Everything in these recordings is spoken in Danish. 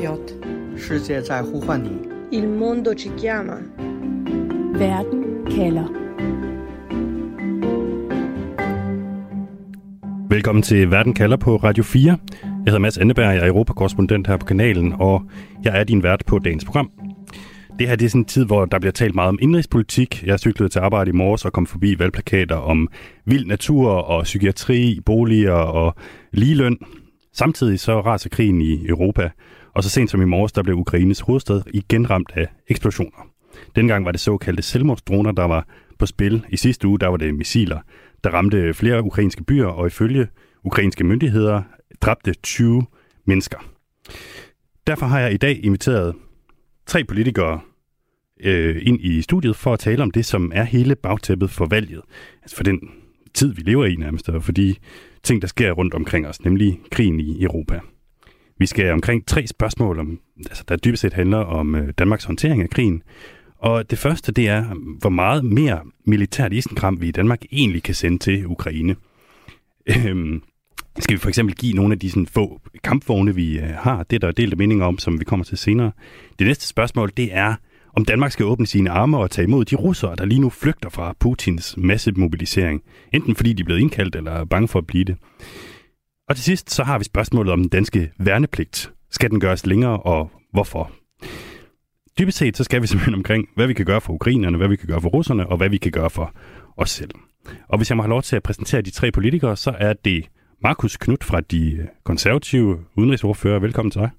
Patriot. 世界在呼唤你。 Il mondo ci chiama. Verden kalder. Velkommen til Verden kalder på Radio 4. Jeg hedder Mads Anneberg, jeg er Europakorrespondent her på kanalen, og jeg er din vært på dagens program. Det her det er sådan en tid, hvor der bliver talt meget om indrigspolitik. Jeg cyklede til arbejde i morges og kom forbi valgplakater om vild natur og psykiatri, boliger og ligeløn. Samtidig så raser krigen i Europa, og så sent som i morges, der blev Ukraines hovedstad igen ramt af eksplosioner. Dengang var det såkaldte selvmordsdroner, der var på spil. I sidste uge, der var det missiler, der ramte flere ukrainske byer, og ifølge ukrainske myndigheder dræbte 20 mennesker. Derfor har jeg i dag inviteret tre politikere øh, ind i studiet for at tale om det, som er hele bagtæppet for valget. Altså for den tid, vi lever i nærmest, og for de ting, der sker rundt omkring os, nemlig krigen i Europa. Vi skal omkring tre spørgsmål, om, altså, der dybest set handler om øh, Danmarks håndtering af krigen. Og det første, det er, hvor meget mere militært isenkram vi i Danmark egentlig kan sende til Ukraine. Øhm, skal vi for eksempel give nogle af de sådan, få kampvogne, vi øh, har? Det der er der delte meninger om, som vi kommer til senere. Det næste spørgsmål, det er, om Danmark skal åbne sine arme og tage imod de russere, der lige nu flygter fra Putins massemobilisering. Enten fordi de er blevet indkaldt, eller er bange for at blive det. Og til sidst, så har vi spørgsmålet om den danske værnepligt. Skal den gøres længere, og hvorfor? Dybest set, så skal vi simpelthen omkring, hvad vi kan gøre for ukrainerne, hvad vi kan gøre for russerne, og hvad vi kan gøre for os selv. Og hvis jeg må have lov til at præsentere de tre politikere, så er det Markus Knudt fra de konservative udenrigsordfører. Velkommen til dig.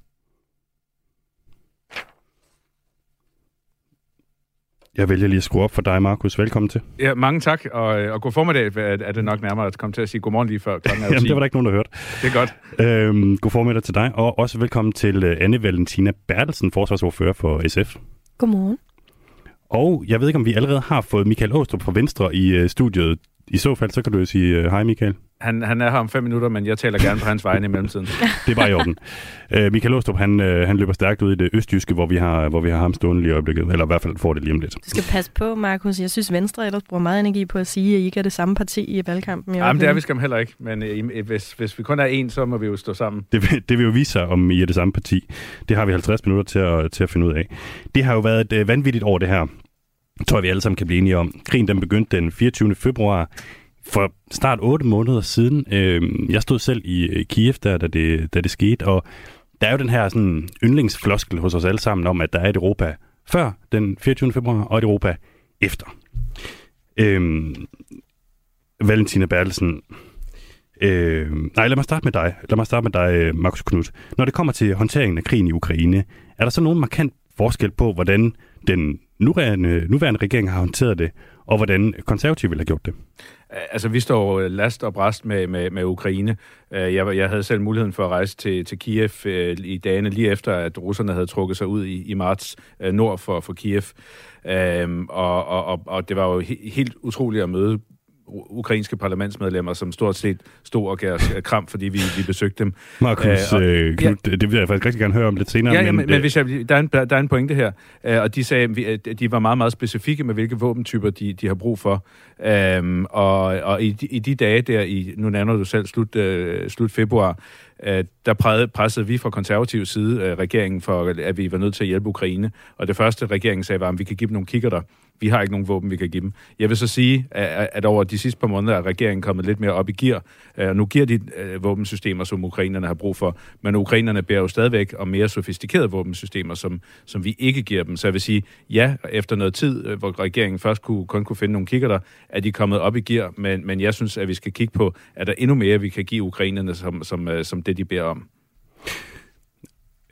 Jeg vælger lige at skrue op for dig, Markus. Velkommen til. Ja, mange tak, og, og god formiddag er det nok nærmere at komme til at sige godmorgen lige før klokken er Jamen, det var der ikke nogen, der hørte. Det er godt. Øhm, god formiddag til dig, og også velkommen til uh, Anne Valentina Bertelsen, forsvarsordfører for SF. Godmorgen. Og jeg ved ikke, om vi allerede har fået Michael Åstrup fra Venstre i uh, studiet. I så fald, så kan du jo sige uh, hej, Michael. Han, han er her om fem minutter, men jeg taler gerne på hans vegne i mellemtiden. det er bare i orden. Uh, Michael Åstrup, han, uh, han løber stærkt ud i det østjyske, hvor vi har, hvor vi har ham stående lige i øjeblikket. Eller i hvert fald får det lige om lidt. Du skal passe på, Markus. Jeg synes, Venstre ellers bruger meget energi på at sige, at I ikke er det samme parti i valgkampen. Jamen, det er vi skam heller ikke. Men uh, hvis, hvis vi kun er en, så må vi jo stå sammen. Det, vil, det vil jo vise sig, om I er det samme parti. Det har vi 50 minutter til at, til at finde ud af. Det har jo været et uh, vanvittigt år, det her tror jeg, vi alle sammen kan blive enige om. Krigen den begyndte den 24. februar for snart 8 måneder siden. Øh, jeg stod selv i øh, Kiev, der, da, det, da det skete, og der er jo den her sådan, yndlingsfloskel hos os alle sammen om, at der er et Europa før den 24. februar, og et Europa efter. Øh, Valentina Bertelsen, øh, nej, lad mig starte med dig. Lad mig starte med dig, øh, Markus Knudt. Når det kommer til håndteringen af krigen i Ukraine, er der så nogen markant forskel på, hvordan den nuværende, nuværende regering har håndteret det, og hvordan konservative ville have gjort det? Altså, vi står last og bræst med, med, med Ukraine. Øh, jeg, jeg havde selv muligheden for at rejse til, til Kiev øh, i dagene lige efter, at russerne havde trukket sig ud i, i marts øh, nord for, for Kiev. Øhm, og, og, og det var jo helt utroligt at møde ukrainske parlamentsmedlemmer, som stort set stod og gav kram, fordi vi, vi besøgte dem. Markus, øh, Knud, ja. det vil jeg faktisk rigtig gerne høre om lidt senere. Ja, ja men, men, men hvis jeg, der, er en, der er en pointe her, øh, og de sagde, at de var meget, meget specifikke med, hvilke våbentyper de, de har brug for. Øhm, og og i, i de dage der, i, nu nævner du selv slut, øh, slut februar, øh, der pressede vi fra konservativ side øh, regeringen for, at vi var nødt til at hjælpe Ukraine. Og det første regeringen sagde var, at vi kan give dem nogle kikkerter. Vi har ikke nogen våben, vi kan give dem. Jeg vil så sige, at, at over de sidste par måneder er regeringen kommet lidt mere op i gear. Og nu giver de øh, våbensystemer, som ukrainerne har brug for. Men ukrainerne bærer jo stadigvæk om mere sofistikerede våbensystemer, som, som vi ikke giver dem. Så jeg vil sige, ja, efter noget tid, øh, hvor regeringen først kunne, kun kunne finde nogle kikkerter, er de kommet op i gear. Men, men jeg synes, at vi skal kigge på, er der endnu mere, vi kan give ukrainerne, som, som, som det, de beder om.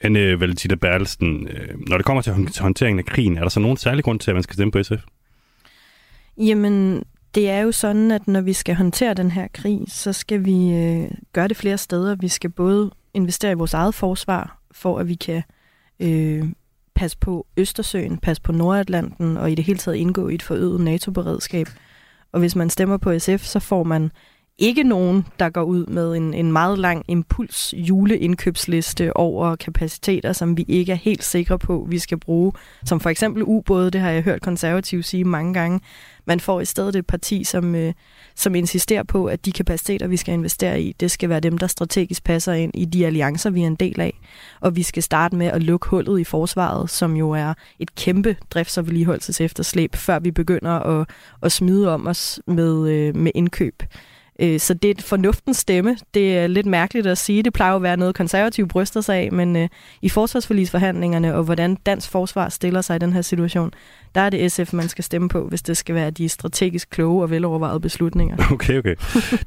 Anne øh, Valentina Bertelsen, øh, når det kommer til håndteringen af krigen, er der så nogen særlig grund til, at man skal stemme på SF? Jamen, det er jo sådan, at når vi skal håndtere den her krig, så skal vi øh, gøre det flere steder. Vi skal både investere i vores eget forsvar, for at vi kan øh, passe på Østersøen, passe på Nordatlanten, og i det hele taget indgå i et forøget NATO-beredskab. Og hvis man stemmer på SF, så får man ikke nogen, der går ud med en, en meget lang impuls juleindkøbsliste over kapaciteter, som vi ikke er helt sikre på, vi skal bruge. Som for eksempel ubåde, det har jeg hørt konservative sige mange gange. Man får i stedet et parti, som, øh, som insisterer på, at de kapaciteter, vi skal investere i, det skal være dem, der strategisk passer ind i de alliancer, vi er en del af. Og vi skal starte med at lukke hullet i forsvaret, som jo er et kæmpe drifts- og vedligeholdelsesefterslæb, før vi begynder at, at smide om os med, øh, med indkøb. Øh, så det er et fornuftens stemme. Det er lidt mærkeligt at sige. Det plejer jo at være noget, konservative bryster sig af, men øh, i forsvarsforlisforhandlingerne og hvordan dansk forsvar stiller sig i den her situation, der er det SF, man skal stemme på, hvis det skal være de strategisk kloge og velovervejede beslutninger. Okay, okay.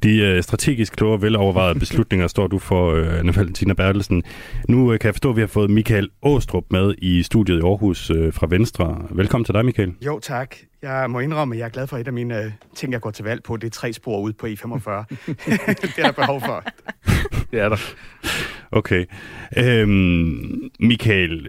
De uh, strategisk kloge og velovervejede beslutninger står du for, uh, Anne Valentina Bertelsen. Nu kan jeg forstå, at vi har fået Michael Åstrup med i studiet i Aarhus fra Venstre. Velkommen til dig, Michael. Jo, tak. Jeg må indrømme, at jeg er glad for et af mine uh, ting, jeg går til valg på. Det er tre spor ud på E45. det er der behov for. Det er der. Okay. Øhm, Michael,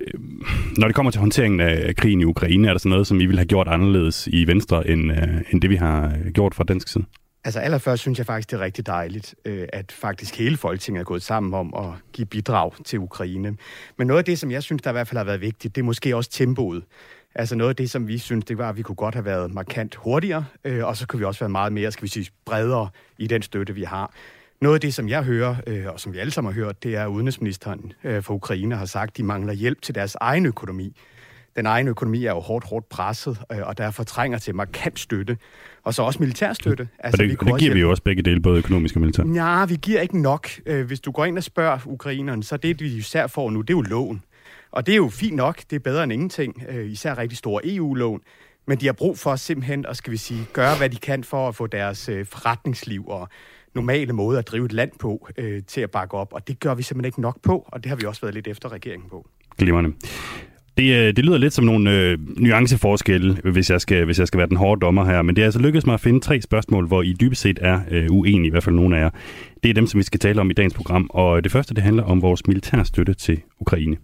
når det kommer til håndteringen af krigen i Ukraine, er der sådan noget, som I vil have gjort anderledes i Venstre, end, øh, end det vi har gjort fra dansk side? Altså allerførst synes jeg faktisk, det er rigtig dejligt, øh, at faktisk hele Folketinget er gået sammen om at give bidrag til Ukraine. Men noget af det, som jeg synes, der i hvert fald har været vigtigt, det er måske også tempoet. Altså noget af det, som vi synes, det var, at vi kunne godt have været markant hurtigere, øh, og så kunne vi også være meget mere, skal vi sige, bredere i den støtte, vi har. Noget af det, som jeg hører, øh, og som vi alle sammen har hørt, det er, at udenrigsministeren øh, for Ukraine har sagt, at de mangler hjælp til deres egen økonomi. Den egen økonomi er jo hårdt, hårdt presset, øh, og derfor trænger til markant støtte. Og så også militærstøtte. Altså, og det, vi det giver vi jo også begge dele, både økonomisk og militær. Ja, vi giver ikke nok. Hvis du går ind og spørger ukrainerne, så det, de især får nu, det er jo lån. Og det er jo fint nok, det er bedre end ingenting, øh, især rigtig store EU-lån. Men de har brug for simpelthen at skal vi sige, gøre, hvad de kan for at få deres øh, forretningsliv og normale måde at drive et land på øh, til at bakke op, og det gør vi simpelthen ikke nok på, og det har vi også været lidt efter regeringen på. Glimrende. Det, øh, det lyder lidt som nogle øh, nuanceforskelle, hvis jeg, skal, hvis jeg skal være den hårde dommer her, men det er altså lykkedes mig at finde tre spørgsmål, hvor I dybest set er øh, uenige, i hvert fald nogle af jer. Det er dem, som vi skal tale om i dagens program, og det første det handler om vores militærstøtte til Ukraine.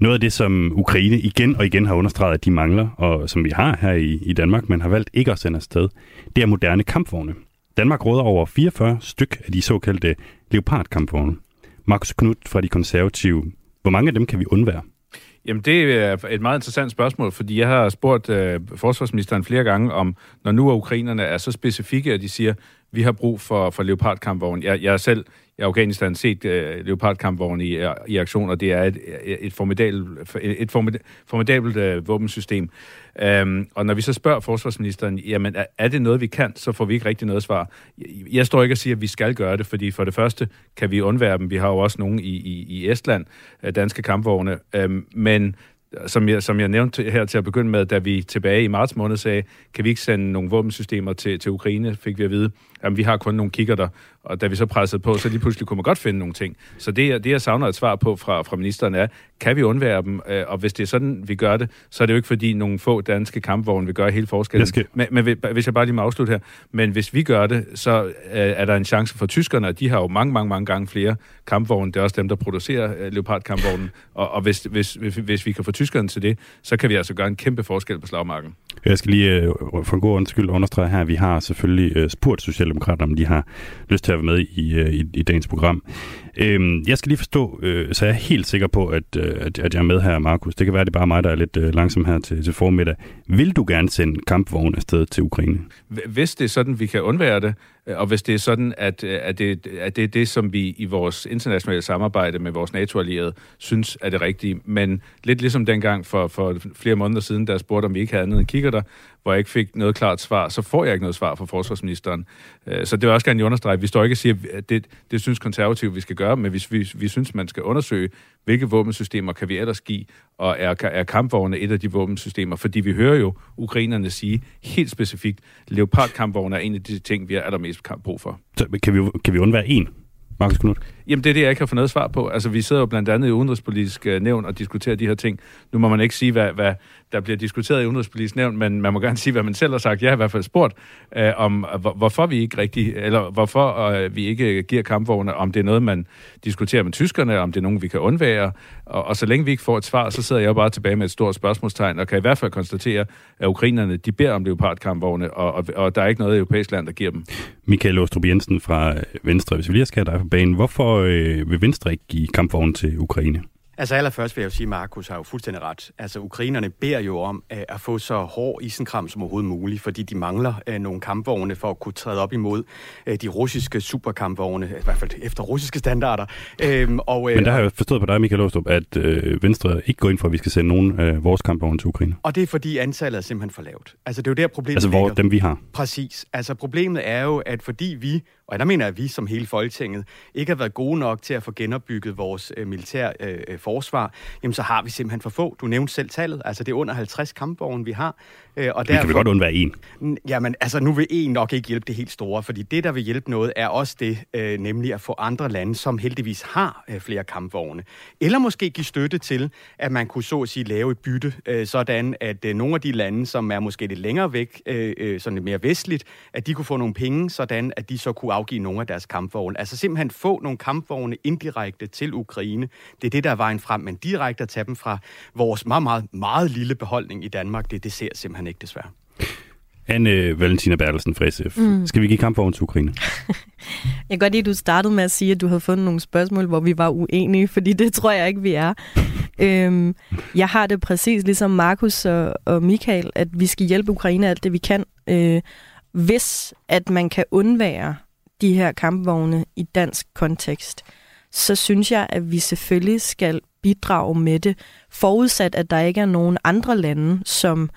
Noget af det, som Ukraine igen og igen har understreget, at de mangler, og som vi har her i, i Danmark, men har valgt ikke at sende afsted, det er moderne kampvogne. Danmark råder over 44 styk af de såkaldte Leopard-kampvogne. Markus Knudt fra de konservative, hvor mange af dem kan vi undvære? Jamen, det er et meget interessant spørgsmål, fordi jeg har spurgt øh, forsvarsministeren flere gange om, når nu er ukrainerne er så specifikke, at de siger, vi har brug for, for leopardkampvogn. Jeg, jeg er selv Afghanistan set uh, leopardkampvogne i, i aktion, og det er et, et formidabelt, et formidabelt uh, våbensystem. Um, og når vi så spørger forsvarsministeren, jamen er, er det noget, vi kan, så får vi ikke rigtig noget svar. Jeg, jeg står ikke og siger, at vi skal gøre det, fordi for det første kan vi undvære dem. Vi har jo også nogen i, i, i Estland, øh, danske kampvogne, um, men som jeg, som jeg nævnte her til at begynde med, da vi tilbage i marts måned sagde, kan vi ikke sende nogle våbensystemer til, til Ukraine, fik vi at vide, jamen vi har kun nogle kigger der, og da vi så pressede på, så lige pludselig kunne man godt finde nogle ting. Så det, det jeg savner et svar på fra, fra ministeren er, kan vi undvære dem? Øh, og hvis det er sådan, vi gør det, så er det jo ikke fordi nogle få danske kampvogne vil gøre hele forskellen. Skal... Men, men hvis jeg bare lige må afslutte her, men hvis vi gør det, så øh, er der en chance for tyskerne, og de har jo mange, mange, mange gange flere kampvogne. Det er også dem, der producerer øh, Leopard-kampvognen. Og, og hvis, hvis, hvis, hvis vi kan få tyskerne til det, så kan vi altså gøre en kæmpe forskel på slagmarken. Jeg skal lige øh, for en god undskyld understrege her, at vi har selvfølgelig øh, spurgt Socialdemokraterne, om de har lyst til at være med i, øh, i, i dagens program. Øhm, jeg skal lige forstå, øh, så jeg er helt sikker på, at, øh, at, at jeg er med her, Markus. Det kan være, at det er bare mig, der er lidt øh, langsom her til, til formiddag. Vil du gerne sende kampvogn afsted til Ukraine? Hvis det er sådan, vi kan undvære det, øh, og hvis det er sådan, at, øh, at, det, at det er det, som vi i vores internationale samarbejde med vores NATO-allierede synes er det rigtige. Men lidt ligesom dengang for, for flere måneder siden, der spurgte, om vi ikke havde andet end kigger der, hvor jeg ikke fik noget klart svar, så får jeg ikke noget svar fra forsvarsministeren. Øh, så det vil også gerne understrege. Vi står ikke og siger, at det, det synes konservative, vi skal gøre, men hvis vi, vi synes, man skal undersøge, hvilke våbensystemer kan vi ellers give, og er, er kampvogne et af de våbensystemer? Fordi vi hører jo ukrainerne sige helt specifikt, leopardkampvogne er en af de ting, vi har allermest brug for. Så kan vi, kan vi undvære en? Markus Knudt? Jamen, det er det, jeg ikke har fået noget svar på. Altså, vi sidder jo blandt andet i udenrigspolitisk øh, nævn og diskuterer de her ting. Nu må man ikke sige, hvad, hvad der bliver diskuteret i udenrigspolitisk nævn, men man må gerne sige, hvad man selv har sagt. Jeg har i hvert fald spurgt øh, om, øh, hvor, hvorfor vi ikke rigtig, eller hvorfor øh, vi ikke giver kampvogne, om det er noget, man diskuterer med tyskerne, om det er nogen, vi kan undvære. Og, og så længe vi ikke får et svar, så sidder jeg jo bare tilbage med et stort spørgsmålstegn, og kan i hvert fald konstatere, at ukrainerne, de beder om leopardkampvogne, og, og, og der er ikke noget europæisk land, der giver dem. Michael Ostrup Jensen fra Venstre, hvis vi lige skal have dig på banen. Hvorfor øh, vil Venstre ikke give kampvogne til Ukraine? Altså allerførst vil jeg jo sige, at Markus har jo fuldstændig ret. Altså ukrainerne beder jo om uh, at få så hård isenkram som overhovedet muligt, fordi de mangler uh, nogle kampvogne for at kunne træde op imod uh, de russiske superkampvogne, i hvert fald efter russiske standarder. Uh, og, Men der har jeg forstået på dig, Michael Åstrup, at Venstre ikke går ind for, at vi skal sende nogen af vores kampvogne til Ukraine. Og det er fordi antallet er simpelthen for lavt. Altså det er jo der problemet Altså hvor dem vi har? Præcis. Altså problemet er jo, at fordi vi og der mener jeg, at vi som hele Folketinget ikke har været gode nok til at få genopbygget vores øh, militær øh, øh forsvar, jamen så har vi simpelthen for få. Du nævnte selv tallet, altså det er under 50 kampvogne, vi har. Øh, og vi derfor, kan vi godt undvære en. Jamen, altså nu vil en nok ikke hjælpe det helt store, fordi det, der vil hjælpe noget, er også det, øh, nemlig at få andre lande, som heldigvis har øh, flere kampvogne. Eller måske give støtte til, at man kunne så at sige lave et bytte, øh, sådan at øh, nogle af de lande, som er måske lidt længere væk, øh, øh sådan lidt mere vestligt, at de kunne få nogle penge, sådan at de så kunne afgive nogle af deres kampvogne. Altså simpelthen få nogle kampvogne indirekte til Ukraine. Det er det, der er vejen frem, men direkte at tage dem fra vores meget, meget, meget lille beholdning i Danmark, det, det ser simpelthen ikke desværre. Anne Valentina Bertelsen fra SF. Mm. Skal vi give kampvogn til Ukraine? jeg kan godt lide, at du startede med at sige, at du havde fundet nogle spørgsmål, hvor vi var uenige, fordi det tror jeg ikke, vi er. øhm, jeg har det præcis ligesom Markus og, og Michael, at vi skal hjælpe Ukraine alt det, vi kan. Øh, hvis at man kan undvære de her kampvogne i dansk kontekst, så synes jeg, at vi selvfølgelig skal bidrage med det, forudsat at der ikke er nogen andre lande, som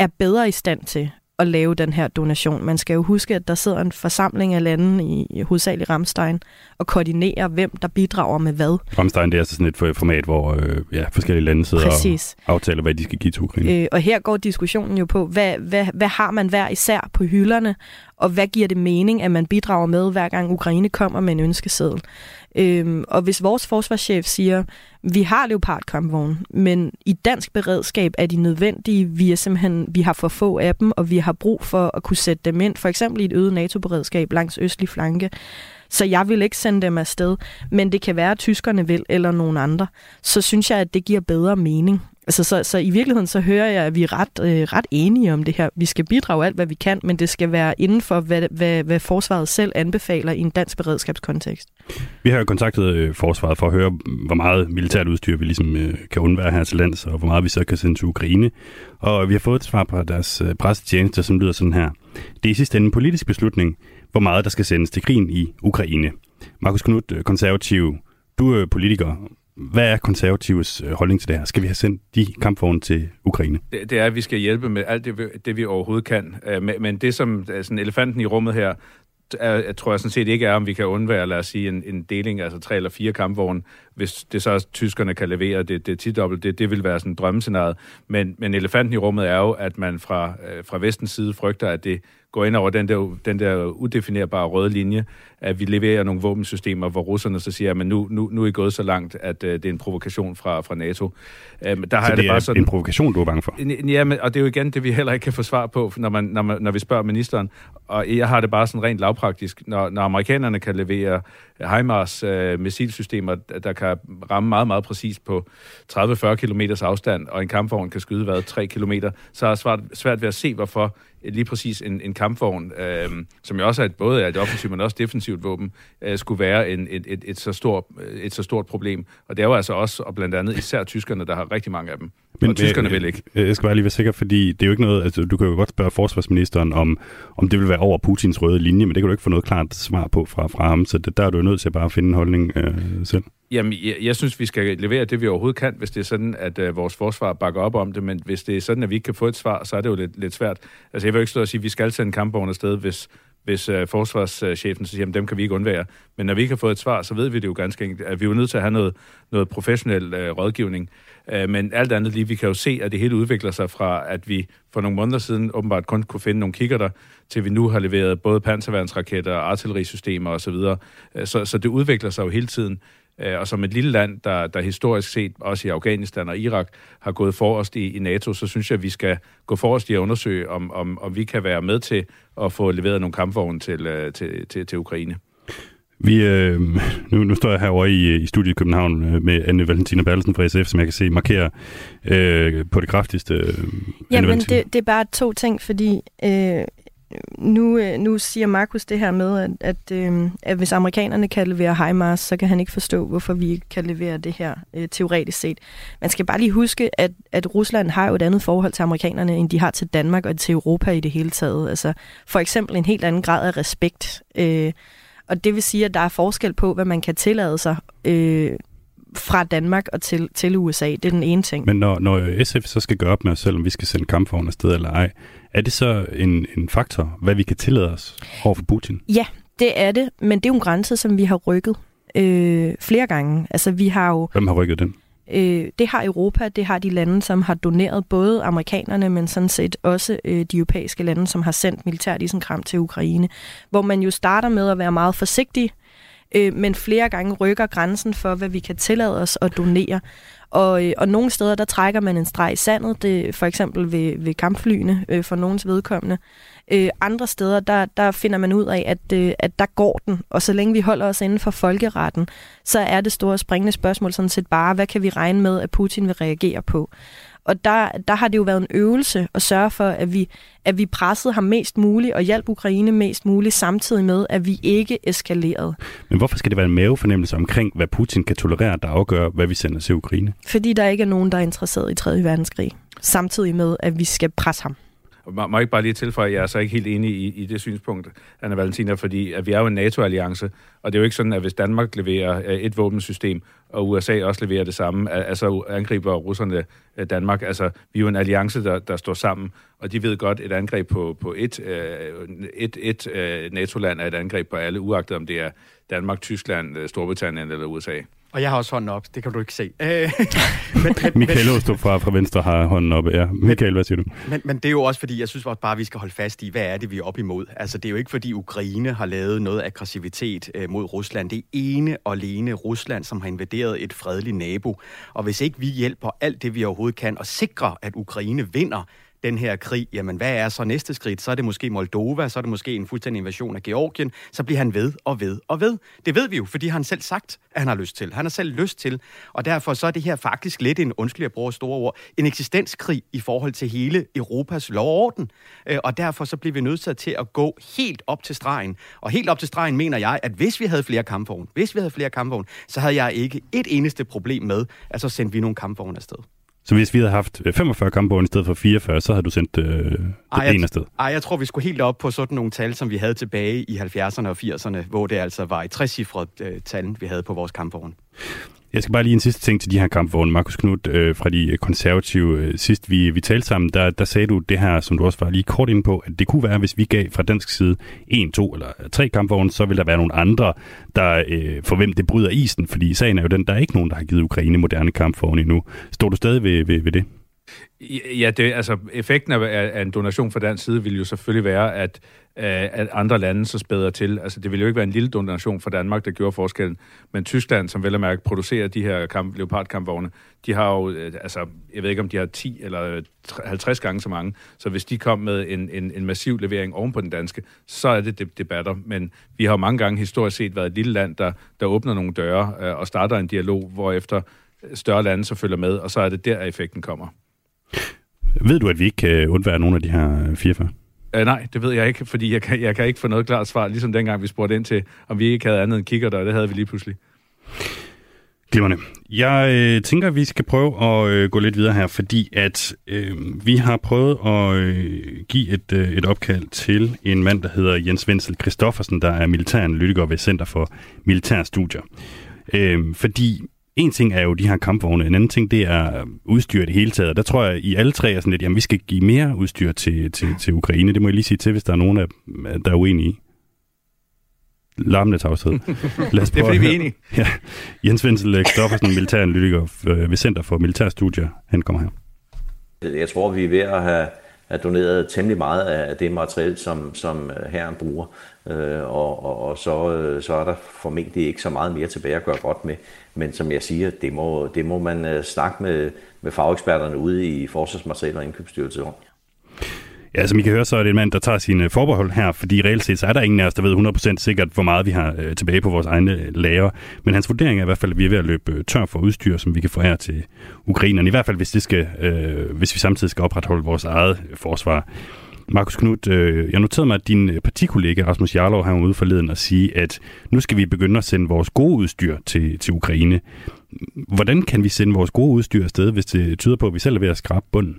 er bedre i stand til at lave den her donation. Man skal jo huske, at der sidder en forsamling af lande i hovedsageligt Ramstein og koordinerer, hvem der bidrager med hvad. Ramstein det er altså sådan et format, hvor øh, ja, forskellige lande sidder Præcis. og aftaler, hvad de skal give til Ukraine. Øh, og her går diskussionen jo på, hvad, hvad, hvad har man hver især på hylderne, og hvad giver det mening, at man bidrager med, hver gang Ukraine kommer med en ønskeseddel. Øhm, og hvis vores forsvarschef siger, vi har leopardkampvogne, men i dansk beredskab er de nødvendige, vi, er simpelthen, vi har for få af dem, og vi har brug for at kunne sætte dem ind, for eksempel i et øget NATO-beredskab langs østlig flanke, så jeg vil ikke sende dem afsted, men det kan være, at tyskerne vil, eller nogen andre. Så synes jeg, at det giver bedre mening. Altså, så, så i virkeligheden så hører jeg, at vi er ret, øh, ret enige om det her. Vi skal bidrage alt, hvad vi kan, men det skal være inden for, hvad, hvad, hvad forsvaret selv anbefaler i en dansk beredskabskontekst. Vi har jo kontaktet øh, forsvaret for at høre, hvor meget militært udstyr vi ligesom øh, kan undvære her til lands, og hvor meget vi så kan sende til Ukraine. Og vi har fået et svar fra deres øh, pressetjeneste, som lyder sådan her. Det er i sidste ende en politisk beslutning, hvor meget der skal sendes til krigen i Ukraine. Markus Knudt, øh, konservativ, du er politiker. Hvad er konservatives øh, holdning til det her? Skal vi have sendt de kampvogne til Ukraine? Det, det er, at vi skal hjælpe med alt det, det vi overhovedet kan. Øh, men, men det, som er sådan elefanten i rummet her, er, tror jeg sådan set ikke er, om vi kan undvære, lad os sige, en, en deling, altså tre eller fire kampvogne, hvis det så tyskerne kan levere det, det tidobbelt, det, det vil være sådan drømmescenariet. Men, men elefanten i rummet er jo, at man fra, fra vestens side frygter, at det går ind over den der, den der udefinerbare røde linje, at vi leverer nogle våbensystemer, hvor russerne så siger, at nu, nu, nu er I gået så langt, at uh, det er en provokation fra, fra NATO. Um, der har så det, det bare er sådan, en provokation, du er bange for? Ja, men, og det er jo igen det, vi heller ikke kan få svar på, når, man, når, man, når vi spørger ministeren. Og jeg har det bare sådan rent lavpraktisk. Når, når amerikanerne kan levere HIMARS uh, missilsystemer, der kan ramme meget, meget præcis på 30-40 km afstand, og en kampvogn kan skyde, hvad, 3 km, så er svært, svært ved at se, hvorfor lige præcis en, en kampvogn, øh, som jo også er et, både er et offensivt, men også defensivt våben, øh, skulle være en, et, et, et, så stort, et så stort problem. Og det er jo altså også, og blandt andet især tyskerne, der har rigtig mange af dem. Men og tyskerne øh, vil ikke. Jeg skal bare lige være sikker, fordi det er jo ikke noget, altså du kan jo godt spørge forsvarsministeren om, om det vil være over Putins røde linje, men det kan du ikke få noget klart svar på fra, fra ham, så det, der er du nødt til at bare finde en holdning øh, selv. Jamen, jeg, jeg synes, vi skal levere det, vi overhovedet kan, hvis det er sådan, at øh, vores forsvar bakker op om det, men hvis det er sådan, at vi ikke kan få et svar, så er det jo lidt, lidt svært. Altså, jeg vil ikke stå og sige, at vi skal sende kampvogne afsted, hvis hvis øh, forsvarschefen siger, at dem kan vi ikke undvære. Men når vi ikke har fået et svar, så ved vi det jo ganske enkelt, at vi er nødt til at have noget, noget professionel øh, rådgivning. Øh, men alt andet lige, vi kan jo se, at det hele udvikler sig fra, at vi for nogle måneder siden åbenbart kun kunne finde nogle kikkerter, til vi nu har leveret både panserværnsraketter, artillerisystemer osv. Så, øh, så, så det udvikler sig jo hele tiden. Øh, og som et lille land, der, der historisk set, også i Afghanistan og Irak, har gået forrest i, i NATO, så synes jeg, at vi skal gå forrest i at undersøge, om, om, om vi kan være med til at få leveret nogle kampvogne til, til, til, til Ukraine. Vi, øh, nu, nu står jeg herovre i, i studiet i København øh, med Anne Valentina Bertelsen fra SF, som jeg kan se markerer øh, på det kraftigste. Øh, Jamen, det, det er bare to ting, fordi øh, nu, øh, nu siger Markus det her med, at, at, øh, at hvis amerikanerne kan levere HIMARS, så kan han ikke forstå, hvorfor vi ikke kan levere det her øh, teoretisk set. Man skal bare lige huske, at, at Rusland har jo et andet forhold til amerikanerne, end de har til Danmark og til Europa i det hele taget. Altså for eksempel en helt anden grad af respekt. Øh, og det vil sige, at der er forskel på, hvad man kan tillade sig øh, fra Danmark og til, til USA. Det er den ene ting. Men når, når SF så skal gøre op med os selv, om vi skal sende kampvogne afsted eller ej, er det så en, en faktor, hvad vi kan tillade os over for Putin? Ja, det er det, men det er jo en grænse, som vi har rykket øh, flere gange. Altså, vi har jo... Hvem har rykket den? Øh, det har Europa, det har de lande, som har doneret både amerikanerne, men sådan set også øh, de europæiske lande, som har sendt militært kram til Ukraine, hvor man jo starter med at være meget forsigtig, øh, men flere gange rykker grænsen for, hvad vi kan tillade os at donere. Og, øh, og nogle steder, der trækker man en streg i sandet, det, for eksempel ved, ved kampflyene øh, for nogens vedkommende. Øh, andre steder, der, der finder man ud af, at, øh, at der går den, og så længe vi holder os inden for folkeretten, så er det store springende spørgsmål sådan set bare, hvad kan vi regne med, at Putin vil reagere på? Og der, der har det jo været en øvelse at sørge for, at vi, at vi pressede ham mest muligt og hjalp Ukraine mest muligt, samtidig med, at vi ikke eskalerede. Men hvorfor skal det være en mavefornemmelse omkring, hvad Putin kan tolerere, der afgør, hvad vi sender til Ukraine? Fordi der ikke er nogen, der er interesseret i 3. verdenskrig, samtidig med, at vi skal presse ham. Må, må jeg ikke bare lige tilføje, at jeg er så ikke helt enig i, i det synspunkt, Anna Valentina, fordi at vi er jo en NATO-alliance, og det er jo ikke sådan, at hvis Danmark leverer øh, et våbensystem, og USA også leverer det samme, altså angriber russerne øh, Danmark. Altså, vi er jo en alliance, der, der står sammen, og de ved godt, et angreb på, på et, øh, et, et NATO-land er et angreb på alle, uagtet om det er Danmark, Tyskland, Storbritannien eller USA. Og jeg har også hånden op, det kan du ikke se. Øh, men, men, Michael Åstrup fra, fra Venstre har hånden op, ja. Michael, hvad siger du? Men, men det er jo også fordi, jeg synes bare, vi skal holde fast i, hvad er det, vi er op imod. Altså, det er jo ikke fordi Ukraine har lavet noget aggressivitet øh, mod Rusland. Det er ene og alene Rusland, som har invaderet et fredeligt nabo. Og hvis ikke vi hjælper alt det, vi overhovedet kan, og sikrer, at Ukraine vinder, den her krig, jamen hvad er så næste skridt? Så er det måske Moldova, så er det måske en fuldstændig invasion af Georgien. Så bliver han ved og ved og ved. Det ved vi jo, fordi han selv sagt, at han har lyst til. Han har selv lyst til. Og derfor så er det her faktisk lidt en, undskyld jeg bruger store ord, en eksistenskrig i forhold til hele Europas lovorden. og øh, og derfor så bliver vi nødt til at gå helt op til stregen. Og helt op til stregen mener jeg, at hvis vi havde flere kampvogne, hvis vi havde flere kampvogne, så havde jeg ikke et eneste problem med, at så sendte vi nogle kampvogne afsted. Så hvis vi havde haft 45 øh, kampvogne i stedet for 44, så havde du sendt øh, det ej, ene afsted? Ej, jeg tror, vi skulle helt op på sådan nogle tal, som vi havde tilbage i 70'erne og 80'erne, hvor det altså var et trecifret øh, tal, vi havde på vores kampvogne. Jeg skal bare lige en sidste ting til de her kampvogne. Markus Knudt øh, fra de øh, konservative. Øh, sidst vi, vi talte sammen, der, der sagde du det her, som du også var lige kort inde på, at det kunne være, hvis vi gav fra dansk side en, to eller tre kampvogne, så vil der være nogle andre, der øh, for hvem det bryder isen. Fordi sagen er jo den, der er ikke nogen, der har givet Ukraine moderne kampvogne endnu. Står du stadig ved, ved, ved det? Ja, det, altså effekten af, af en donation fra dansk side vil jo selvfølgelig være, at, øh, at andre lande så spæder til. Altså det vil jo ikke være en lille donation fra Danmark, der gjorde forskellen. Men Tyskland, som vel og mærke producerer de her kamp, leopardkampvogne, de har jo, øh, altså jeg ved ikke om de har 10 eller 50 gange så mange. Så hvis de kom med en, en, en massiv levering oven på den danske, så er det debatter. Men vi har jo mange gange historisk set været et lille land, der, der åbner nogle døre øh, og starter en dialog, hvor efter større lande så følger med, og så er det der, effekten kommer. Ved du, at vi ikke kan undvære nogle af de her 44? Uh, nej, det ved jeg ikke, fordi jeg kan, jeg kan ikke få noget klart svar, ligesom dengang vi spurgte ind til, om vi ikke havde andet end kigger der, det havde vi lige pludselig. Glimrende. Jeg øh, tænker, at vi skal prøve at øh, gå lidt videre her, fordi at øh, vi har prøvet at øh, give et, øh, et opkald til en mand, der hedder Jens Wenzel Christoffersen, der er militæranalytiker ved Center for Militærstudier. Øh, fordi en ting er jo de her kampvogne, en anden ting det er udstyr i det hele taget. Der tror jeg, I alle tre er sådan lidt, jamen vi skal give mere udstyr til, til, til Ukraine. Det må jeg lige sige til, hvis der er nogen, der er uenige i. larmende tavshed. Lad os det er fordi, vi er enige. Ja. Jens Wenzel Kristoffersen, militæranalytiker ved Center for Militærstudier, han kommer her. Jeg tror, vi er ved at have, er doneret temmelig meget af det materiel, som, som øh, herren bruger. Øh, og, og, og så, øh, så er der formentlig ikke så meget mere tilbage at gøre godt med. Men som jeg siger, det må, det må man øh, snakke med, med fageksperterne ude i Forsvarsmateriel og Indkøbsstyrelse om. Ja, som I kan høre, så er det en mand, der tager sine øh, forbehold her, fordi reelt set så er der ingen af os, der ved 100% sikkert, hvor meget vi har øh, tilbage på vores egne øh, lager. Men hans vurdering er i hvert fald, at vi er ved at løbe øh, tør for udstyr, som vi kan få her til Ukrainerne. I hvert fald, hvis, det skal, øh, hvis vi samtidig skal opretholde vores eget forsvar. Markus Knudt, øh, jeg noterede mig, at din partikollega Rasmus Jarlov har ude forleden at sige, at nu skal vi begynde at sende vores gode udstyr til, til Ukraine. Hvordan kan vi sende vores gode udstyr afsted, hvis det tyder på, at vi selv er ved at skrabe bunden?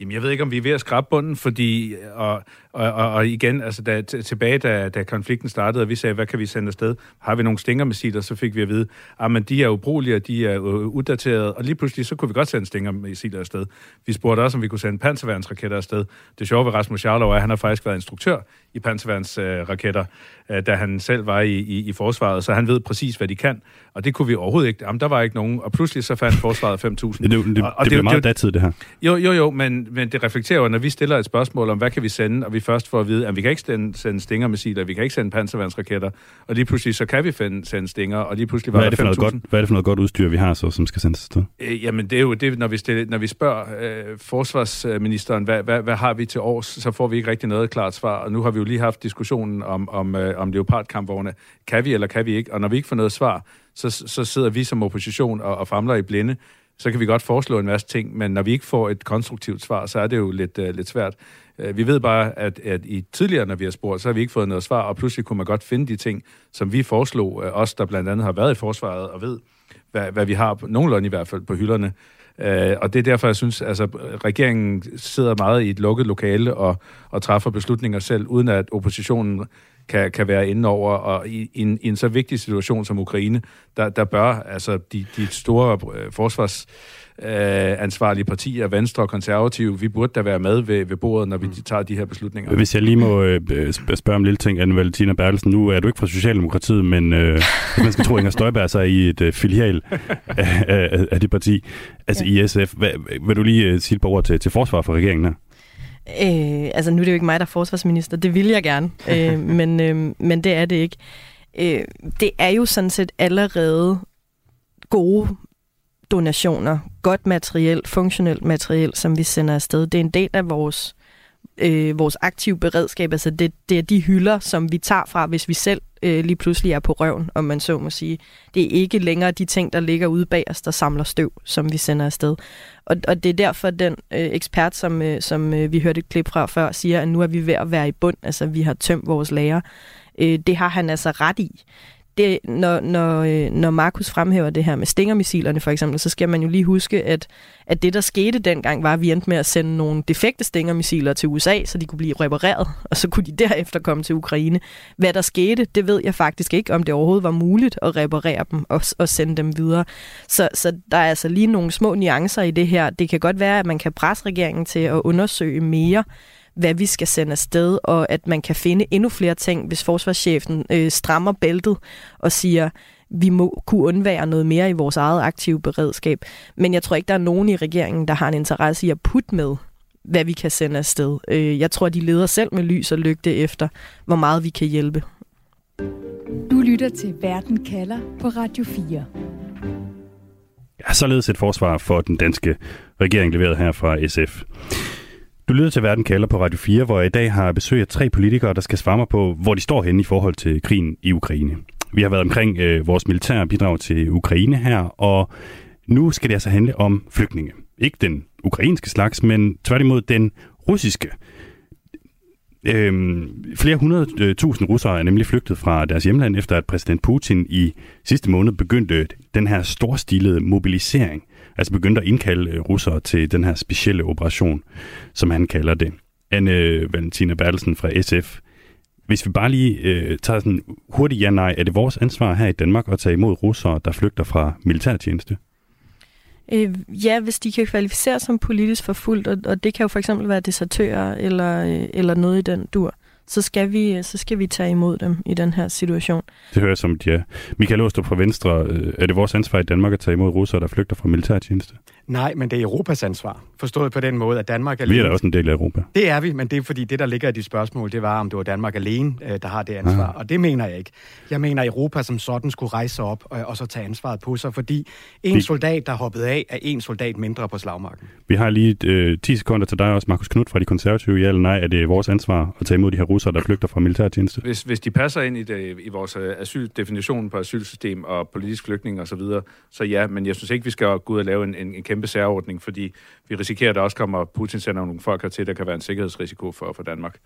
Jamen, jeg ved ikke, om vi er ved at skrabe bunden, fordi, og, og, og, og igen, altså da, tilbage, da, da konflikten startede, og vi sagde, hvad kan vi sende afsted? Har vi nogle stingermissiler, så fik vi at vide, at ah, men de er ubrugelige, og de er uddaterede, og lige pludselig, så kunne vi godt sende stingermissiler afsted. Vi spurgte også, om vi kunne sende panserværnsraketter afsted. Det sjove ved Rasmus Jarlov er, at han har faktisk været instruktør i panserværnsraketter, øh, da han selv var i, i, i forsvaret, så han ved præcis, hvad de kan, og det kunne vi overhovedet ikke. Jamen, der var ikke nogen, og pludselig så fandt forsvaret 5.000. Det, det, det, og, og det, det bliver meget datid, det her. Jo, jo, jo, men, men det reflekterer jo, når vi stiller et spørgsmål om, hvad kan vi sende, og vi først får at vide, at vi kan ikke sende, sende stingermissiler, vi kan ikke sende panservandsraketter, og lige pludselig så kan vi finde, sende stinger, og lige pludselig var hvad er det for noget godt, Hvad er det for noget godt udstyr, vi har så, som skal sendes afsted? Øh, jamen, det er jo det, når vi, stiller, når vi spørger øh, forsvarsministeren, hvad, hvad, hvad har vi til års, så får vi ikke rigtig noget klart svar, og nu har vi jo lige haft diskussionen om, om, øh, om leopardkampvogne. Kan vi eller kan vi ikke? Og når vi ikke får noget svar, så, så sidder vi som opposition og, og famler i blinde så kan vi godt foreslå en masse ting, men når vi ikke får et konstruktivt svar, så er det jo lidt, uh, lidt svært. Uh, vi ved bare, at, at i tidligere, når vi har spurgt, så har vi ikke fået noget svar, og pludselig kunne man godt finde de ting, som vi foreslog, uh, os der blandt andet har været i forsvaret og ved, hvad, hvad vi har, nogenlunde i hvert fald, på hylderne. Uh, og det er derfor, jeg synes, altså regeringen sidder meget i et lukket lokale og, og træffer beslutninger selv, uden at oppositionen kan, kan være inde over, og i, i, en, i en så vigtig situation som Ukraine, der, der bør altså de, de store øh, forsvars øh, ansvarlige partier, Venstre og Konservative, vi burde da være med ved, ved bordet, når vi mm. tager de her beslutninger. Hvis jeg lige må øh, spørge om en lille ting, Anne Valentina Bertelsen, nu er du ikke fra Socialdemokratiet, men øh, man skal tro, Inger Støjberg sig i et øh, filial af, af, af det parti, altså ja. i SF. Hvad, vil du lige øh, sige et par ord til, til forsvar for regeringen her? Øh, altså, nu er det jo ikke mig, der er forsvarsminister. Det vil jeg gerne, øh, men, øh, men det er det ikke. Øh, det er jo sådan set allerede gode donationer, godt materiel, funktionelt materiel, som vi sender afsted. Det er en del af vores, øh, vores aktive beredskab. Altså det, det er de hylder, som vi tager fra, hvis vi selv øh, lige pludselig er på røven, om man så må sige. Det er ikke længere de ting, der ligger ude bag os, der samler støv, som vi sender afsted. Og, og det er derfor, den øh, ekspert, som, øh, som øh, vi hørte et klip fra før, siger, at nu er vi ved at være i bund. Altså, vi har tømt vores lager. Øh, det har han altså ret i det, når, når, øh, når Markus fremhæver det her med stingermissilerne for eksempel, så skal man jo lige huske, at, at det, der skete dengang, var, at vi endte med at sende nogle defekte stingermissiler til USA, så de kunne blive repareret, og så kunne de derefter komme til Ukraine. Hvad der skete, det ved jeg faktisk ikke, om det overhovedet var muligt at reparere dem og, og sende dem videre. Så, så der er altså lige nogle små nuancer i det her. Det kan godt være, at man kan presse regeringen til at undersøge mere, hvad vi skal sende afsted, og at man kan finde endnu flere ting, hvis forsvarschefen øh, strammer bæltet og siger, vi må kunne undvære noget mere i vores eget aktive beredskab. Men jeg tror ikke, der er nogen i regeringen, der har en interesse i at putte med, hvad vi kan sende afsted. Øh, jeg tror, de leder selv med lys og lygte efter, hvor meget vi kan hjælpe. Du lytter til Verden kalder på Radio 4. Ja, således et forsvar for den danske regering leveret her fra SF. Du lytter til Verden kalder på Radio 4, hvor jeg i dag har besøg af tre politikere, der skal svare mig på, hvor de står henne i forhold til krigen i Ukraine. Vi har været omkring øh, vores militære bidrag til Ukraine her, og nu skal det altså handle om flygtninge. Ikke den ukrainske slags, men tværtimod den russiske. Øhm, flere hundrede øh, tusind russere er nemlig flygtet fra deres hjemland, efter at præsident Putin i sidste måned begyndte den her storstilede mobilisering altså begyndte at indkalde øh, russere til den her specielle operation, som han kalder det. Anne øh, Valentina Bertelsen fra SF. Hvis vi bare lige øh, tager sådan hurtigt ja-nej, er det vores ansvar her i Danmark at tage imod russere, der flygter fra militærtjeneste? Øh, ja, hvis de kan kvalificere som politisk forfulgt, og, og det kan jo for eksempel være desertører eller, øh, eller noget i den dur, så skal vi, så skal vi tage imod dem i den her situation. Det hører jeg som, ja. Michael Åstrup fra Venstre, øh, er det vores ansvar i Danmark at tage imod russere, der flygter fra militærtjeneste? Nej, men det er Europas ansvar. Forstået på den måde, at Danmark alene... Vi er da også en del af Europa. Det er vi, men det er fordi det, der ligger i de spørgsmål, det var, om det var Danmark alene, øh, der har det ansvar. Aha. Og det mener jeg ikke. Jeg mener, at Europa som sådan skulle rejse sig op og, og så tage ansvaret på sig, fordi en vi... soldat, der hoppede af, er en soldat mindre på slagmarken. Vi har lige øh, 10 sekunder til dig også, Markus Knudt fra De Konservative. Ja eller nej, er det vores ansvar at tage imod de her russere, der flygter fra militærtjeneste? Hvis, hvis de passer ind i, det, i vores øh, asyldefinition på asylsystem og politisk flygtning osv., så, videre, så ja, men jeg synes ikke, vi skal gå ud og lave en, en, en kæmpe særordning, fordi vi risikerer, at der også kommer, Putin sender nogle folk hertil, der kan være en sikkerhedsrisiko for, for Danmark.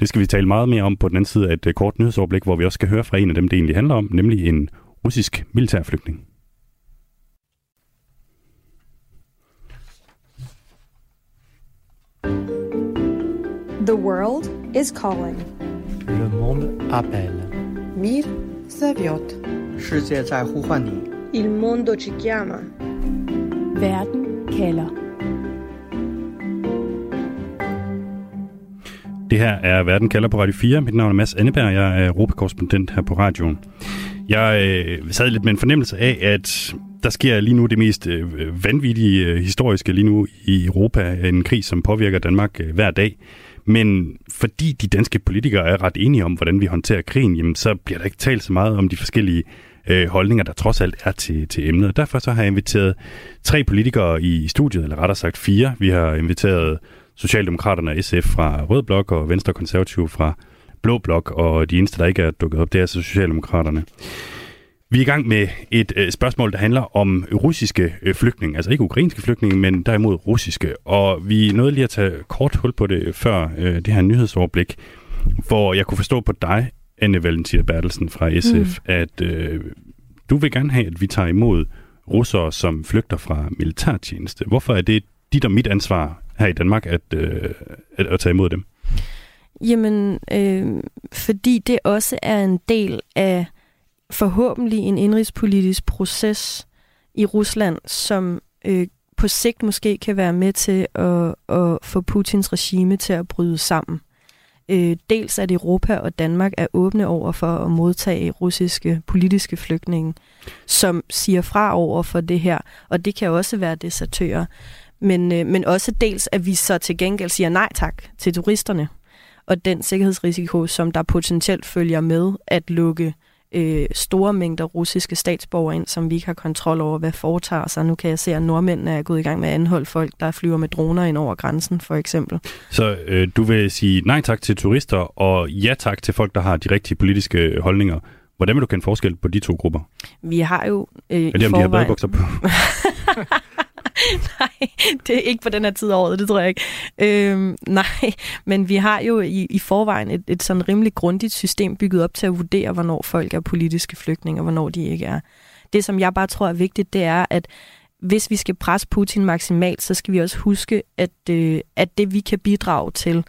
Det skal vi tale meget mere om på den anden side af et øh, kort nyhedsoverblik, hvor vi også skal høre fra en af dem, det egentlig handler om, nemlig en russisk militærflygtning. The world is calling. Le monde appelle. Mir zовет. 世界在呼唤你。Il mondo ci chiama. Verden kalder. Det her er Verden kalder på Radio 4. Mit navn er Mads Anneberg, jeg er europakorrespondent her på radioen. Jeg øh, sad lidt med en fornemmelse af, at der sker lige nu det mest øh, vanvittige øh, historiske lige nu i Europa. En krig, som påvirker Danmark øh, hver dag. Men fordi de danske politikere er ret enige om, hvordan vi håndterer krigen, jamen, så bliver der ikke talt så meget om de forskellige øh, holdninger, der trods alt er til, til emnet. Derfor så har jeg inviteret tre politikere i studiet, eller rettere sagt fire. Vi har inviteret Socialdemokraterne og SF fra Rød Blok og Venstre Konservative fra Blå Blok, og de eneste, der ikke er dukket op, det er altså Socialdemokraterne. Vi er i gang med et øh, spørgsmål, der handler om russiske øh, flygtninge. Altså ikke ukrainske flygtninge, men derimod russiske. Og vi nåede lige at tage kort hul på det før øh, det her nyhedsoverblik, hvor jeg kunne forstå på dig, Anne Valentina Bertelsen fra SF, mm. at øh, du vil gerne have, at vi tager imod russere, som flygter fra militærtjeneste. Hvorfor er det dit og mit ansvar her i Danmark at, øh, at, at tage imod dem? Jamen, øh, fordi det også er en del af forhåbentlig en indrigspolitisk proces i Rusland, som øh, på sigt måske kan være med til at, at få Putins regime til at bryde sammen. Øh, dels at Europa og Danmark er åbne over for at modtage russiske politiske flygtninge, som siger fra over for det her, og det kan også være desertører. Men, øh, men også dels, at vi så til gengæld siger nej tak til turisterne, og den sikkerhedsrisiko, som der potentielt følger med at lukke øh, store mængder russiske statsborgere ind, som vi ikke har kontrol over, hvad foretager sig. Nu kan jeg se, at nordmændene er gået i gang med at anholde folk, der flyver med droner ind over grænsen, for eksempel. Så øh, du vil sige nej tak til turister, og ja tak til folk, der har de rigtige politiske holdninger. Hvordan vil du kende forskel på de to grupper? Vi har jo øh, er det, om forvejen... de har badebukser på? nej, det er ikke på den her tid af året, det tror jeg ikke. Øhm, nej, men vi har jo i, i forvejen et, et sådan rimelig grundigt system bygget op til at vurdere, hvornår folk er politiske flygtninge, og hvornår de ikke er. Det, som jeg bare tror er vigtigt, det er, at hvis vi skal presse Putin maksimalt, så skal vi også huske, at, øh, at det vi kan bidrage til,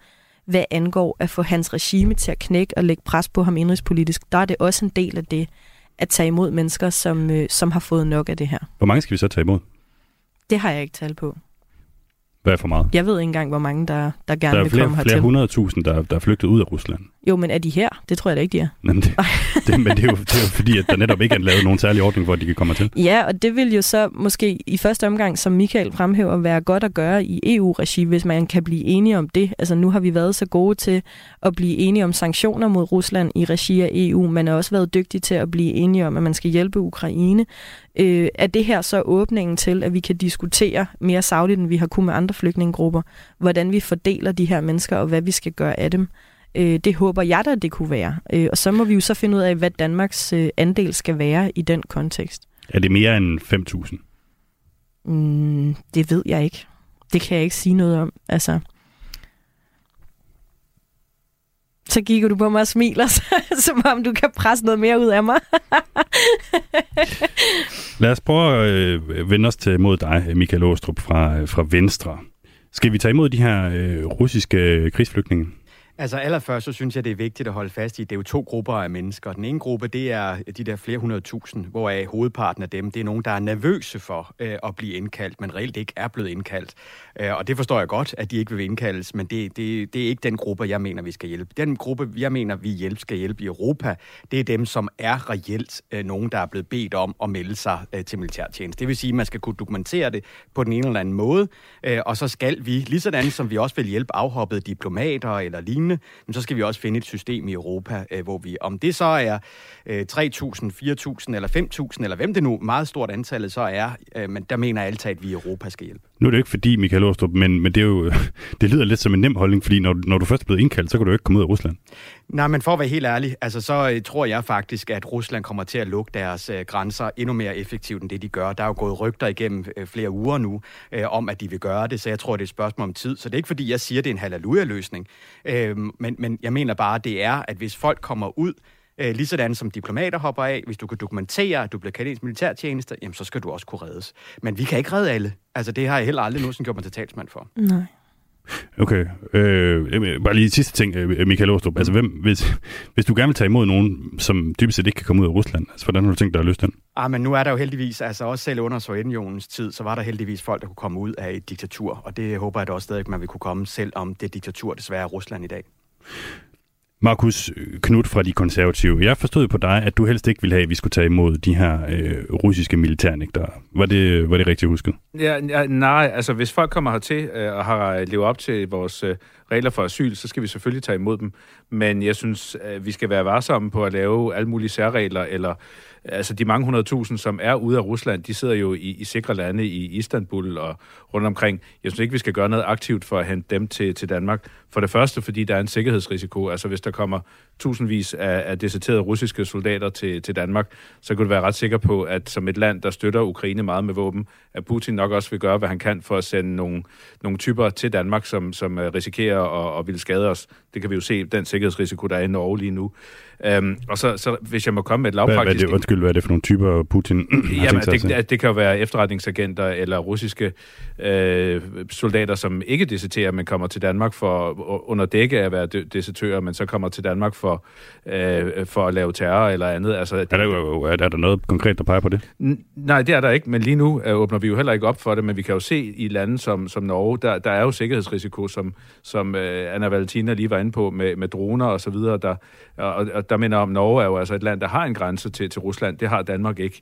hvad angår at få hans regime til at knække og lægge pres på ham indrigspolitisk, der er det også en del af det, at tage imod mennesker, som, øh, som har fået nok af det her. Hvor mange skal vi så tage imod? Det har jeg ikke tal på. Hvad er for meget? Jeg ved ikke engang, hvor mange, der, der gerne der vil flere, komme hertil. Der er flere hundredtusind, der, der er flygtet ud af Rusland. Jo, men er de her? Det tror jeg da ikke, de er. Men det, det, men det, er, jo, det er jo fordi, at der netop ikke er lavet nogen særlig ordning, hvor de kan komme til. Ja, og det vil jo så måske i første omgang, som Michael fremhæver, være godt at gøre i EU-regi, hvis man kan blive enige om det. Altså nu har vi været så gode til at blive enige om sanktioner mod Rusland i regi af EU. Man har også været dygtig til at blive enige om, at man skal hjælpe Ukraine. Øh, er det her så åbningen til, at vi kan diskutere mere savligt, end vi har kunnet med andre flygtningegrupper, hvordan vi fordeler de her mennesker, og hvad vi skal gøre af dem? Øh, det håber jeg da, det kunne være. Øh, og så må vi jo så finde ud af, hvad Danmarks øh, andel skal være i den kontekst. Er det mere end 5.000? Mm, det ved jeg ikke. Det kan jeg ikke sige noget om. Altså, så kigger du på mig og smiler, som om du kan presse noget mere ud af mig. Lad os prøve at øh, vende os til mod dig, Michael Åstrup fra, fra Venstre. Skal vi tage imod de her øh, russiske krigsflygtninge? Altså allerførst, så synes jeg, det er vigtigt at holde fast i, at det er jo to grupper af mennesker. Den ene gruppe, det er de der flere hundrede tusind, hvoraf hovedparten af dem, det er nogen, der er nervøse for øh, at blive indkaldt, men reelt ikke er blevet indkaldt. Øh, og det forstår jeg godt, at de ikke vil indkaldes, men det, det, det er ikke den gruppe, jeg mener, vi skal hjælpe. Den gruppe, jeg mener, vi hjælp, skal hjælpe i Europa, det er dem, som er reelt øh, nogen, der er blevet bedt om at melde sig øh, til militærtjeneste. Det vil sige, at man skal kunne dokumentere det på den ene eller anden måde, øh, og så skal vi, lige sådan som vi også vil hjælpe afhoppede diplomater eller lignende, lignende, men så skal vi også finde et system i Europa, øh, hvor vi, om det så er øh, 3.000, 4.000 eller 5.000, eller hvem det nu meget stort antallet så er, øh, men der mener alt at vi i Europa skal hjælpe. Nu er det ikke fordi, Michael Åstrup, men, men det, er jo, det lyder lidt som en nem holdning, fordi når, når du først er blevet indkaldt, så kan du jo ikke komme ud af Rusland. Nej, men for at være helt ærlig, altså så øh, tror jeg faktisk, at Rusland kommer til at lukke deres øh, grænser endnu mere effektivt end det, de gør. Der er jo gået rygter igennem øh, flere uger nu øh, om, at de vil gøre det, så jeg tror, det er et spørgsmål om tid. Så det er ikke fordi, jeg siger, at det er en halleluja-løsning. Øh, men, men jeg mener bare, det er, at hvis folk kommer ud, øh, lige sådan som diplomater hopper af, hvis du kan dokumentere, at du bliver kaldt militærtjeneste, jamen så skal du også kunne reddes. Men vi kan ikke redde alle. Altså det har jeg heller aldrig nogensinde gjort mig til talsmand for. Nej. Okay. Øh, bare lige sidste ting, øh, Michael Åstrup. Altså, hvem, hvis, hvis du gerne vil tage imod nogen, som dybest set ikke kan komme ud af Rusland, altså, hvordan har du tænkt dig at løse den? Ah, men nu er der jo heldigvis, altså også selv under Sovjetunionens tid, så var der heldigvis folk, der kunne komme ud af et diktatur, og det håber jeg da også stadig, man vil kunne komme, selv om det diktatur desværre er Rusland i dag. Markus øh, Knud fra De Konservative. Jeg forstod på dig, at du helst ikke ville have, at vi skulle tage imod de her øh, russiske militærnægtere. Var det, var det rigtigt husket? Ja, ja, nej, altså hvis folk kommer hertil øh, og har øh, levet op til vores øh, regler for asyl, så skal vi selvfølgelig tage imod dem. Men jeg synes, øh, vi skal være varsomme på at lave alle mulige særregler eller altså de mange hundredtusind, som er ude af Rusland, de sidder jo i, i sikre lande i Istanbul og rundt omkring. Jeg synes ikke, vi skal gøre noget aktivt for at hente dem til, til Danmark. For det første, fordi der er en sikkerhedsrisiko. Altså hvis der kommer tusindvis af, af deserterede russiske soldater til, til Danmark, så kunne du være ret sikker på, at som et land, der støtter Ukraine meget med våben, at Putin nok også vil gøre, hvad han kan for at sende nogle, nogle typer til Danmark, som, som risikerer at, at ville skade os. Det kan vi jo se, den sikkerhedsrisiko, der er i Norge lige nu. Um, og så, så hvis jeg må komme med et lavpraktisk... Hvad, hvad, det, undskyld, hvad er det for nogle typer, Putin har Jamen, det, det, det kan jo være efterretningsagenter eller russiske øh, soldater, som ikke deserterer, men kommer til Danmark for under dække af at være desertører, men så kommer til Danmark for, øh, for at lave terror eller andet. Altså, er, der, er der noget konkret, der peger på det? Nej, det er der ikke, men lige nu øh, åbner vi jo heller ikke op for det, men vi kan jo se i lande som, som Norge, der, der er jo sikkerhedsrisiko, som, som øh, Anna Valentina lige var inde på, med, med droner og så videre, der, og, og der mener om, Norge er jo altså et land, der har en grænse til, til Rusland. Det har Danmark ikke.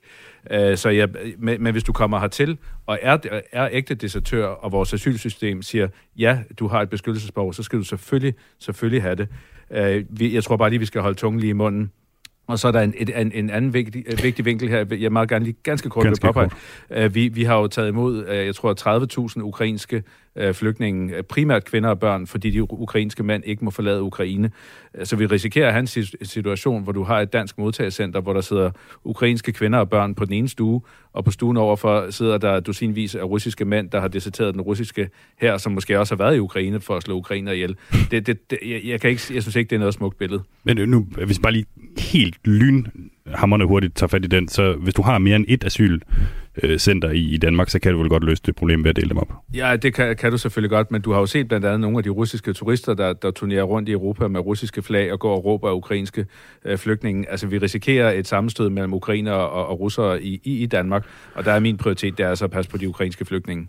Øh, så ja, men, men hvis du kommer hertil og er, er ægte desertør, og vores asylsystem siger, ja, du har et beskyttelsesbehov, så skal du selvfølgelig, selvfølgelig have det. Øh, vi, jeg tror bare lige, vi skal holde tungen lige i munden. Og så er der en, et, en, en anden vigtig, vigtig vinkel her, jeg meget gerne lige ganske kort ganske vil påpege. Kort. Vi, vi har jo taget imod, jeg tror, 30.000 ukrainske øh, flygtninge, øh, primært kvinder og børn, fordi de ukrainske mænd ikke må forlade Ukraine. Øh, så vi risikerer at have en situation, hvor du har et dansk modtagelsescenter, hvor der sidder ukrainske kvinder og børn på den ene stue, og på stuen overfor sidder der dusinvis af russiske mænd, der har deserteret den russiske her, som måske også har været i Ukraine for at slå ukrainer ihjel. Det, det, det, jeg, jeg, kan ikke, jeg synes ikke, det er noget smukt billede. Men øh, nu, hvis bare lige helt lyn hammerne hurtigt tager fat i den, så hvis du har mere end et asyl asylcenter i, i Danmark, så kan du vel godt løse det problem ved at dele dem op? Ja, det kan, kan du selvfølgelig godt, men du har jo set blandt andet nogle af de russiske turister, der, der turnerer rundt i Europa med russiske flag og går og råber af ukrainske øh, flygtninge. Altså, vi risikerer et sammenstød mellem ukrainer og, og russere i, i, i Danmark, og der er min prioritet, det er altså at passe på de ukrainske flygtninge.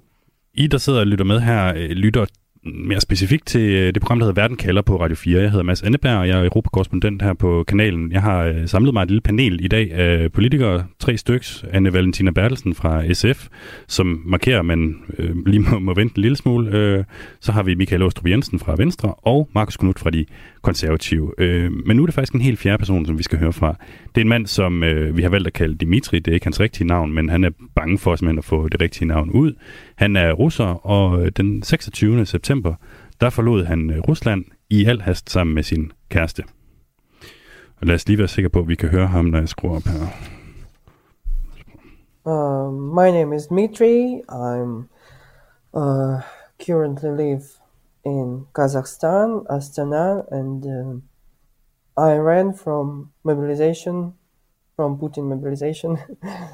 I, der sidder og lytter med her, øh, lytter mere specifikt til øh, det program, der hedder Verden kalder på Radio 4. Jeg hedder Mads Anneberg, og jeg er europakorrespondent her på kanalen. Jeg har øh, samlet mig et lille panel i dag af politikere, tre styks. Anne Valentina Bertelsen fra SF, som markerer, at man øh, lige må, må vente en lille smule. Øh, så har vi Michael Åstrup Jensen fra Venstre, og Markus Knut fra De Konservative. Øh, men nu er det faktisk en helt fjerde person, som vi skal høre fra. Det er en mand, som øh, vi har valgt at kalde Dimitri. Det er ikke hans rigtige navn, men han er bange for simpelthen at få det rigtige navn ud. Han er russer, og den 26. september, der forlod han øh, Rusland i al hast sammen med sin kæreste. Og lad os lige være sikre på, at vi kan høre ham, når jeg skruer op her. Uh, my name is Dmitry. I'm uh, currently live in Kazakhstan, Astana, and uh, I ran from mobilization, from Putin mobilization.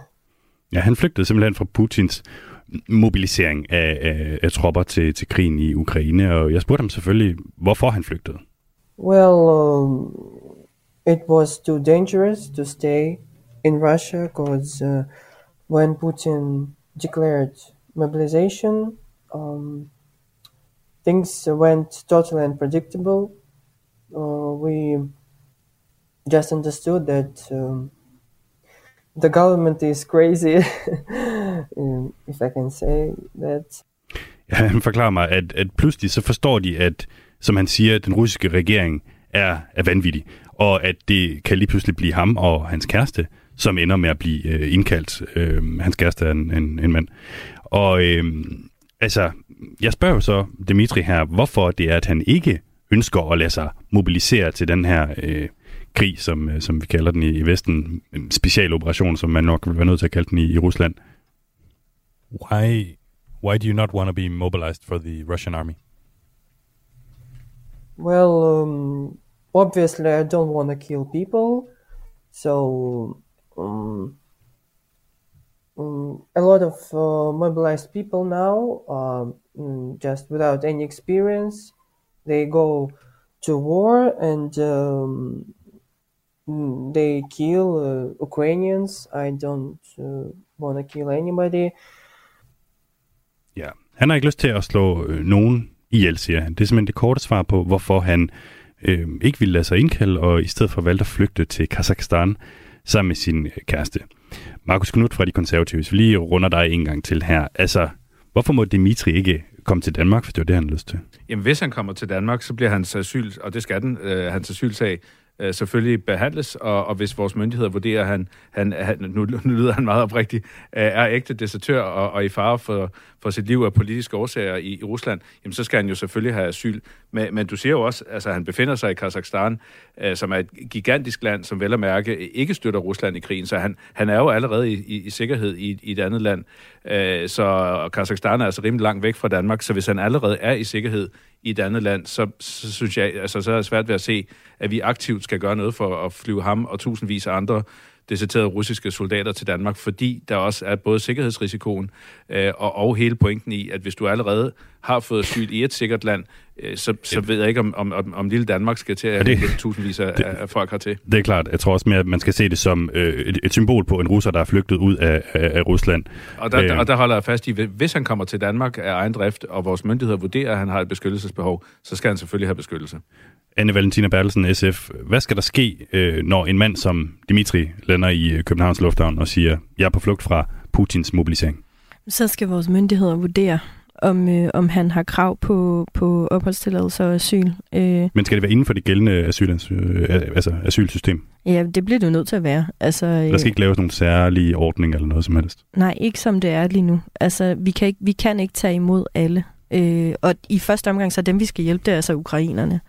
ja, han flygtede simpelthen fra Putins mobilisering af, af, af tropper til, til krigen i Ukraine, og jeg spurgte ham selvfølgelig, hvorfor han flygtede. Well, um, it was too dangerous to stay in Russia because uh, when Putin declared mobilization, um, things went totally unpredictable. Uh, we just understood that um, the government is crazy, um, if I can say that. Ja, han forklarer mig, at, at pludselig så forstår de, at, som han siger, den russiske regering er, er vanvittig, og at det kan lige pludselig blive ham og hans kæreste, som ender med at blive øh, indkaldt. Øh, hans kæreste er en, en, en mand. Og øh, altså, jeg spørger jo så Dimitri her, hvorfor det er, at han ikke ønsker at lade sig mobilisere til den her øh, krig, som, øh, som vi kalder den i, i Vesten, en specialoperation, som man nok vil være nødt til at kalde den i, i Rusland. Why, why do you not want to be mobilized for the Russian army? Well, um, obviously, I don't want to kill people, so um, um, a lot of uh, mobilized people now, um, mm, just without any experience, they go to war and um, they kill uh, Ukrainians. I don't uh, want to kill anybody. Ja, han har ikke lyst til at slå øh, nogen ihjel, siger han. Det er simpelthen det korte svar på, hvorfor han øh, ikke ville lade sig indkalde, og i stedet for valgte at flygte til Kazakhstan sammen med sin øh, kæreste. Markus Knudt fra De Konservative, hvis vi lige runder dig en gang til her. Altså, hvorfor må Dimitri ikke komme til Danmark, for det var det, han havde lyst til? Jamen, hvis han kommer til Danmark, så bliver hans asyl, og det skal den, øh, hans asylsag, øh, selvfølgelig behandles, og, og hvis vores myndigheder vurderer, at han, han, han nu, nu lyder han meget oprigtigt, øh, er ægte desertør og, og i fare for, for sit liv af politiske årsager i, i Rusland, jamen så skal han jo selvfølgelig have asyl. Men, men du siger jo også, altså han befinder sig i Kazakhstan, øh, som er et gigantisk land, som vel at mærke ikke støtter Rusland i krigen, så han, han er jo allerede i, i, i sikkerhed i, i et andet land. Øh, så Kazakhstan er altså rimelig langt væk fra Danmark, så hvis han allerede er i sikkerhed i et andet land, så, så synes jeg, altså så er det svært ved at se, at vi aktivt skal gøre noget for at flyve ham og tusindvis af andre deserterede russiske soldater til Danmark, fordi der også er både sikkerhedsrisikoen øh, og, og hele pointen i, at hvis du allerede har fået asyl i et sikkert land, øh, så, så ved jeg ikke, om, om, om, om lille Danmark skal til at det, tusindvis af, det, af folk hertil. Det er klart. Jeg tror også mere, at man skal se det som øh, et, et symbol på en russer, der er flygtet ud af, af, af Rusland. Og der, øh, og der holder jeg fast i, hvis han kommer til Danmark af egen drift, og vores myndigheder vurderer, at han har et beskyttelsesbehov, så skal han selvfølgelig have beskyttelse. Anne Valentina Bertelsen, SF. Hvad skal der ske, øh, når en mand som Dimitri lander i Københavns Lufthavn og siger, jeg er på flugt fra Putins mobilisering? Så skal vores myndigheder vurdere, om, øh, om han har krav på, på opholdstilladelse og asyl. Øh, Men skal det være inden for det gældende asyl, øh, altså asylsystem? Ja, det bliver det nødt til at være. Altså, øh, der skal ikke laves nogen særlige ordning eller noget som helst? Nej, ikke som det er lige nu. Altså, vi kan ikke, vi kan ikke tage imod alle. Øh, og i første omgang, så dem, vi skal hjælpe, det er altså ukrainerne.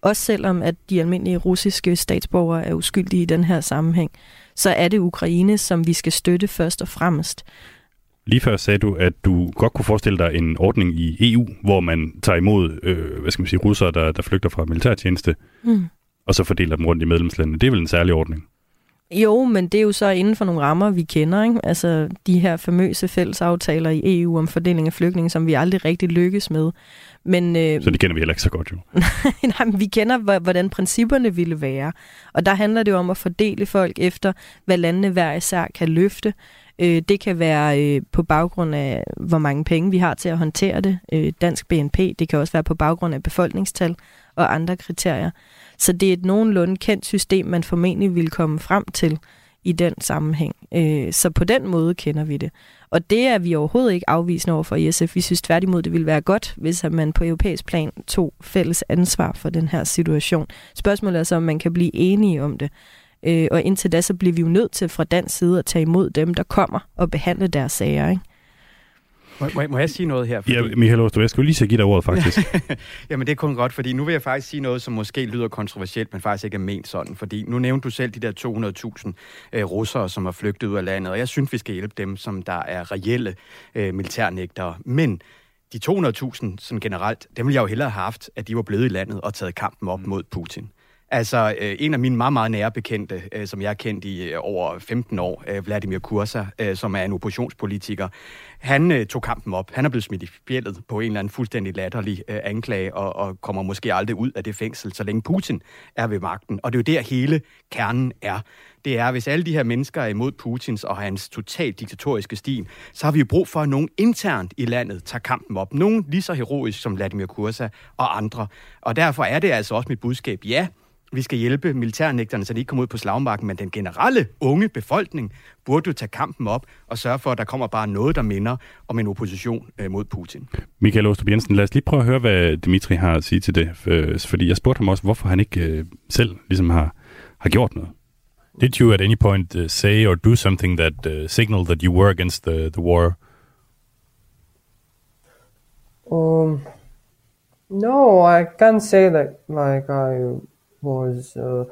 Også selvom, at de almindelige russiske statsborgere er uskyldige i den her sammenhæng, så er det Ukraine, som vi skal støtte først og fremmest. Lige før sagde du, at du godt kunne forestille dig en ordning i EU, hvor man tager imod, øh, hvad skal man sige, russere, der, der flygter fra militærtjeneste, mm. og så fordeler dem rundt i medlemslandene. Det er vel en særlig ordning? Jo, men det er jo så inden for nogle rammer, vi kender. Ikke? Altså de her famøse fællesaftaler i EU om fordeling af flygtninge, som vi aldrig rigtig lykkes med. Men, øh, så det kender vi heller ikke så godt jo. nej, men vi kender, hvordan principperne ville være. Og der handler det jo om at fordele folk efter, hvad landene hver især kan løfte. Øh, det kan være øh, på baggrund af, hvor mange penge vi har til at håndtere det. Øh, dansk BNP. Det kan også være på baggrund af befolkningstal og andre kriterier. Så det er et nogenlunde kendt system, man formentlig vil komme frem til i den sammenhæng. Øh, så på den måde kender vi det. Og det er vi overhovedet ikke afvisende over for ISF. Vi synes tværtimod, det ville være godt, hvis man på europæisk plan tog fælles ansvar for den her situation. Spørgsmålet er så, om man kan blive enige om det. Øh, og indtil da, så bliver vi jo nødt til fra dansk side at tage imod dem, der kommer og behandle deres sager. Ikke? Må, må, må jeg sige noget her? Fordi... Ja, Michael Ostrup, jeg skulle lige så give dig ordet, faktisk. Jamen, det er kun godt, fordi nu vil jeg faktisk sige noget, som måske lyder kontroversielt, men faktisk ikke er ment sådan. Fordi nu nævnte du selv de der 200.000 øh, russere, som har flygtet ud af landet, og jeg synes, vi skal hjælpe dem, som der er reelle øh, militærnægtere. Men de 200.000 sådan generelt, dem ville jeg jo hellere have haft, at de var blevet i landet og taget kampen op mm. mod Putin. Altså, øh, en af mine meget, meget nære bekendte, øh, som jeg har kendt i øh, over 15 år, øh, Vladimir Kursa, øh, som er en oppositionspolitiker, han øh, tog kampen op. Han er blevet smidt i fjellet på en eller anden fuldstændig latterlig øh, anklage, og, og kommer måske aldrig ud af det fængsel, så længe Putin er ved magten. Og det er jo der hele kernen er. Det er, hvis alle de her mennesker er imod Putins og hans totalt diktatoriske stil, så har vi jo brug for, at nogen internt i landet tager kampen op. Nogen lige så heroisk som Vladimir Kursa og andre. Og derfor er det altså også mit budskab. Ja, vi skal hjælpe militærnægterne, så de ikke kommer ud på slagmarken, men den generelle unge befolkning burde jo tage kampen op og sørge for, at der kommer bare noget, der minder om en opposition øh, mod Putin. Michael Ostrup Jensen, lad os lige prøve at høre, hvad Dimitri har at sige til det. Øh, fordi jeg spurgte ham også, hvorfor han ikke øh, selv ligesom har, har gjort noget. Did you at any point uh, say or do something that uh, signaled that you were against the, the war? Um, no, I can't say that like I was uh,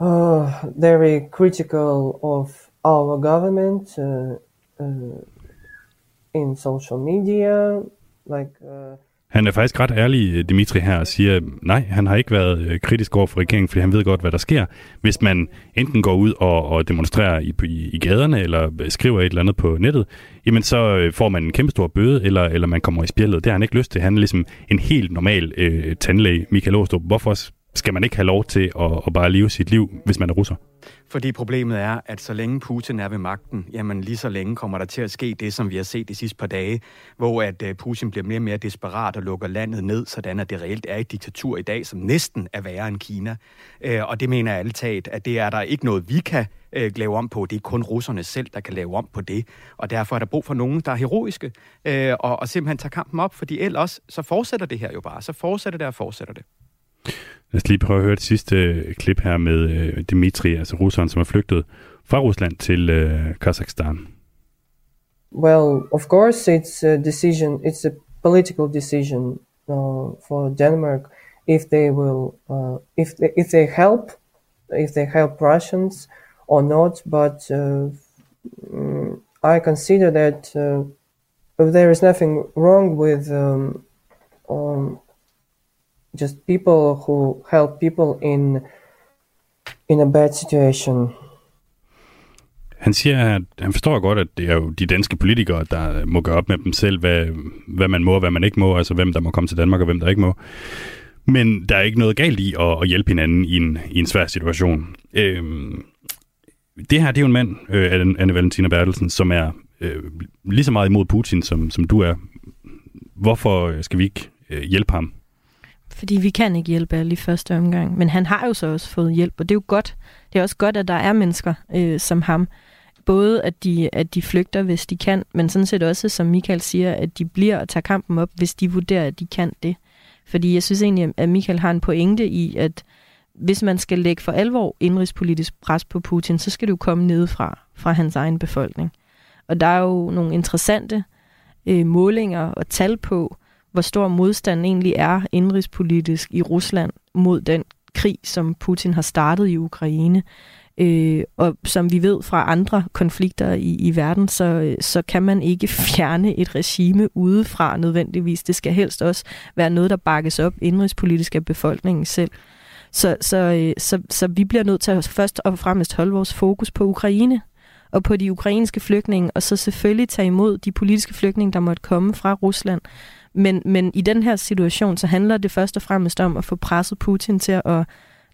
uh, very critical of our government uh, uh, in social media, like. Uh, Han er faktisk ret ærlig, øh, Dimitri, her, og siger, nej, han har ikke været øh, kritisk over for regeringen, fordi han ved godt, hvad der sker. Hvis man enten går ud og, og demonstrerer i, i, i gaderne, eller øh, skriver et eller andet på nettet, jamen så får man en kæmpe stor bøde, eller, eller man kommer i spjældet. Det har han ikke lyst til. Han er ligesom en helt normal øh, tandlæge, Michael Åstrup. Hvorfor skal man ikke have lov til at, at bare leve sit liv, hvis man er russer? Fordi problemet er, at så længe Putin er ved magten, jamen lige så længe kommer der til at ske det, som vi har set de sidste par dage, hvor at øh, Putin bliver mere og mere desperat og lukker landet ned, sådan at det reelt er et diktatur i dag, som næsten er værre end Kina. Øh, og det mener jeg alle taget, at det er der ikke noget, vi kan øh, lave om på. Det er kun russerne selv, der kan lave om på det. Og derfor er der brug for nogen, der er heroiske, øh, og, og simpelthen tager kampen op, fordi ellers så fortsætter det her jo bare. Så fortsætter det og fortsætter det. Lad os lige prøve at høre det sidste øh, klip her med øh, Dimitri, altså russeren, som er flygtet fra Rusland til øh, Kazakhstan. Well, of course, it's a decision. It's a political decision uh, for Denmark if they will, uh, if they, if they help, if they help Russians or not. But uh, mm, I consider that uh, there is nothing wrong with um, um, just people who help people in in a bad situation. Han siger, at han forstår godt, at det er jo de danske politikere, der må gøre op med dem selv, hvad, hvad man må og hvad man ikke må, altså hvem der må komme til Danmark og hvem der ikke må. Men der er ikke noget galt i at, at hjælpe hinanden i en, i en svær situation. Øhm, det her, det er jo en mand, øh, Anne Valentina Bertelsen, som er øh, lige så meget imod Putin, som, som du er. Hvorfor skal vi ikke øh, hjælpe ham? Fordi vi kan ikke hjælpe alle i første omgang. Men han har jo så også fået hjælp, og det er jo godt. Det er også godt, at der er mennesker øh, som ham. Både at de, at de flygter, hvis de kan, men sådan set også, som Michael siger, at de bliver og tager kampen op, hvis de vurderer, at de kan det. Fordi jeg synes egentlig, at Michael har en pointe i, at hvis man skal lægge for alvor indrigspolitisk pres på Putin, så skal det jo komme nedefra, fra hans egen befolkning. Og der er jo nogle interessante øh, målinger og tal på, hvor stor modstand egentlig er indrigspolitisk i Rusland mod den krig, som Putin har startet i Ukraine. Øh, og som vi ved fra andre konflikter i, i verden, så, så kan man ikke fjerne et regime udefra nødvendigvis. Det skal helst også være noget, der bakkes op indrigspolitisk af befolkningen selv. Så, så, øh, så, så vi bliver nødt til at først og fremmest holde vores fokus på Ukraine og på de ukrainske flygtninge, og så selvfølgelig tage imod de politiske flygtninge, der måtte komme fra Rusland. Men, men i den her situation, så handler det først og fremmest om at få presset Putin til at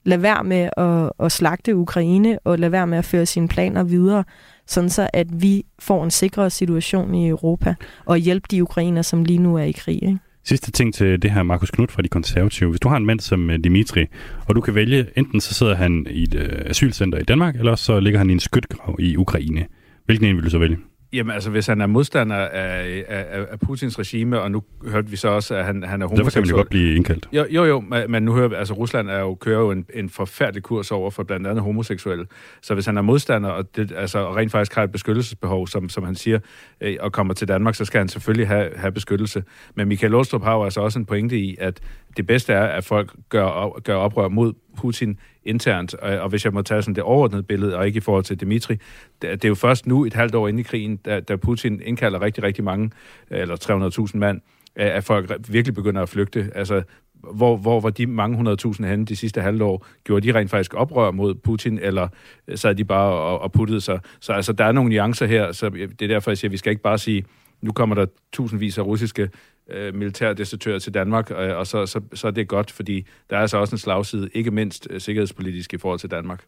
lade være med at, at slagte Ukraine og lade være med at føre sine planer videre, sådan så at vi får en sikrere situation i Europa og hjælpe de ukrainer, som lige nu er i krig. Ikke? Sidste ting til det her, Markus Knudt fra De Konservative. Hvis du har en mand som eh, Dimitri, og du kan vælge, enten så sidder han i et eh, asylcenter i Danmark, eller så ligger han i en skytgrav i Ukraine. Hvilken en vil du så vælge? Jamen altså, hvis han er modstander af, af, af Putins regime, og nu hørte vi så også, at han, han er homoseksuel. Derfor kan man jo godt blive indkaldt. Jo, jo, jo men nu hører vi, altså Rusland er jo, kører jo en, en forfærdelig kurs over for blandt andet homoseksuelle. Så hvis han er modstander, og, det, altså, og rent faktisk har et beskyttelsesbehov, som, som han siger, øh, og kommer til Danmark, så skal han selvfølgelig have, have beskyttelse. Men Michael Åstrup har jo altså også en pointe i, at det bedste er, at folk gør, gør oprør mod Putin internt. Og, og hvis jeg må tage sådan det overordnede billede, og ikke i forhold til Dimitri, det, det er jo først nu, et halvt år inde i krigen, da, da Putin indkalder rigtig, rigtig mange, eller 300.000 mand, at folk virkelig begynder at flygte. Altså, hvor, hvor var de mange hundredtusind henne de sidste halvår? Gjorde de rent faktisk oprør mod Putin, eller sad de bare og, og puttede sig? Så altså, der er nogle nuancer her, så det er derfor, jeg siger, at vi skal ikke bare sige, nu kommer der tusindvis af russiske øh, militærdesertører til Danmark, øh, og så, så, så er det godt, fordi der er altså også en slagside, ikke mindst øh, sikkerhedspolitisk i forhold til Danmark.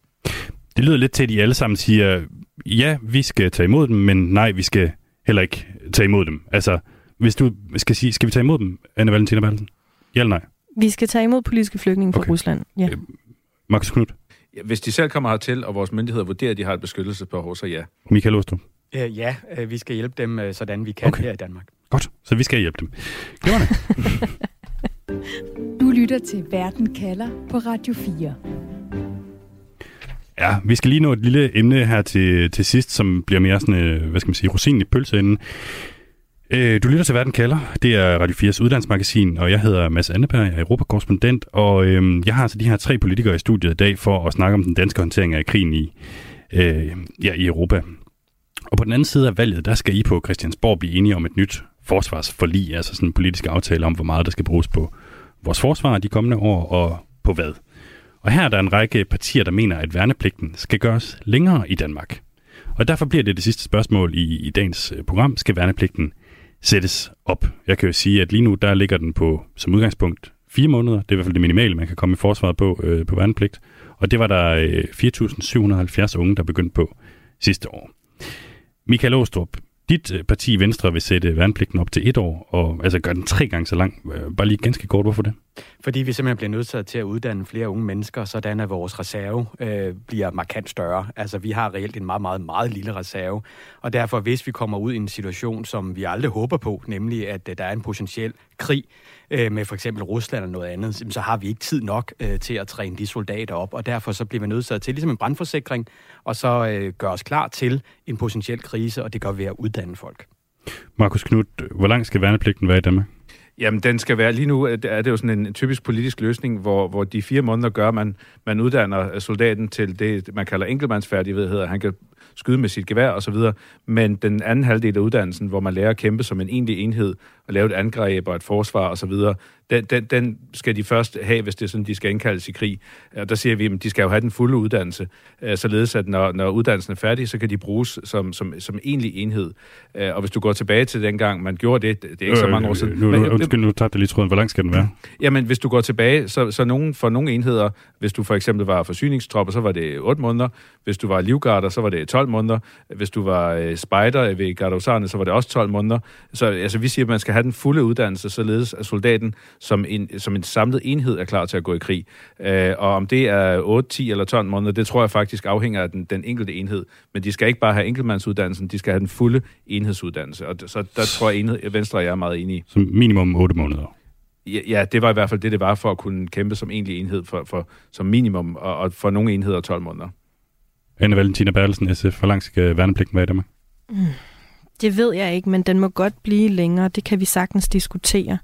Det lyder lidt til, at I alle sammen siger, ja, vi skal tage imod dem, men nej, vi skal heller ikke tage imod dem. Altså, hvis du skal sige, skal vi tage imod dem, Anne Valentina Balsen? Ja eller nej? Vi skal tage imod politiske flygtninge fra okay. Rusland, ja. Øh, Markus Knudt? Ja, hvis de selv kommer hertil, og vores myndigheder vurderer, at de har et beskyttelsesbehov, så ja. Michael Ostrup? Øh, ja, øh, vi skal hjælpe dem, øh, sådan vi kan okay. her i Danmark. Godt, så vi skal hjælpe dem. Glimrende. du lytter til Verden kalder på Radio 4. Ja, vi skal lige nå et lille emne her til, til sidst, som bliver mere sådan, øh, hvad skal man sige, rosinen i pølseenden. Øh, du lytter til Verden kalder. Det er Radio 4's uddannelsesmagasin, og jeg hedder Mads Anneberg, jeg er europakorrespondent, og øh, jeg har altså de her tre politikere i studiet i dag for at snakke om den danske håndtering af krigen i, øh, ja, i Europa. Og på den anden side af valget, der skal I på Christiansborg blive enige om et nyt forsvarsforlig, altså sådan en politisk aftale om, hvor meget der skal bruges på vores forsvar de kommende år, og på hvad. Og her er der en række partier, der mener, at værnepligten skal gøres længere i Danmark. Og derfor bliver det det sidste spørgsmål i, i dagens øh, program. Skal værnepligten sættes op? Jeg kan jo sige, at lige nu der ligger den på som udgangspunkt fire måneder. Det er i hvert fald det minimale, man kan komme i forsvaret på, øh, på værnepligt. Og det var der øh, 4.770 unge, der begyndte på sidste år. Michael Åstrup, dit øh, parti Venstre vil sætte værnepligten op til et år, og altså gøre den tre gange så lang. Øh, bare lige ganske kort, hvorfor det? Fordi vi simpelthen bliver nødt til at uddanne flere unge mennesker, sådan at vores reserve øh, bliver markant større. Altså vi har reelt en meget, meget, meget lille reserve, og derfor hvis vi kommer ud i en situation, som vi aldrig håber på, nemlig at øh, der er en potentiel krig, øh, med for eksempel Rusland eller noget andet, så har vi ikke tid nok øh, til at træne de soldater op, og derfor så bliver vi nødt til, ligesom en brandforsikring, og så øh, gøre os klar til en potentiel krise, og det gør vi ved at uddanne folk. Markus Knudt, hvor lang skal værnepligten være i Danmark? Jamen, den skal være, lige nu er det jo sådan en typisk politisk løsning, hvor, hvor de fire måneder gør, man, man uddanner soldaten til det, man kalder enkeltmandsfærdighed. Han kan skyde med sit gevær og så videre. Men den anden halvdel af uddannelsen, hvor man lærer at kæmpe som en egentlig enhed, og lave et angreb og et forsvar og så videre, den, den, den skal de først have, hvis det er sådan, de skal indkaldes i krig. Og der siger vi, at de skal jo have den fulde uddannelse, øh, således at når, når uddannelsen er færdig, så kan de bruges som, som, som egentlig enhed. Øh, og hvis du går tilbage til den gang, man gjorde det, det er ikke øh, så mange år siden. Nu, nu, undskyld, nu tager det lige tråden. Hvor lang skal den være? Jamen, hvis du går tilbage, så, så nogen, for nogle enheder, hvis du for eksempel var forsyningstropper, så var det 8 måneder. Hvis du var livgarder, så var det 12 måneder. Hvis du var øh, spider ved Gardosarne, så var det også 12 måneder. Så altså, vi siger, at man skal have den fulde uddannelse, således at soldaten som en, som en samlet enhed er klar til at gå i krig. Øh, og om det er 8, 10 eller 12 måneder, det tror jeg faktisk afhænger af den, den enkelte enhed. Men de skal ikke bare have enkeltmandsuddannelsen, de skal have den fulde enhedsuddannelse. Og så der tror jeg, enhed, Venstre og jeg er meget enige. Som minimum 8 måneder? Ja, ja, det var i hvert fald det, det var for at kunne kæmpe som egentlig enhed for, for, som minimum, og, og for nogle enheder 12 måneder. Anne Valentina Bertelsen, SF, hvor langt skal værnepligten være i Danmark? Mm. Det ved jeg ikke, men den må godt blive længere. Det kan vi sagtens diskutere.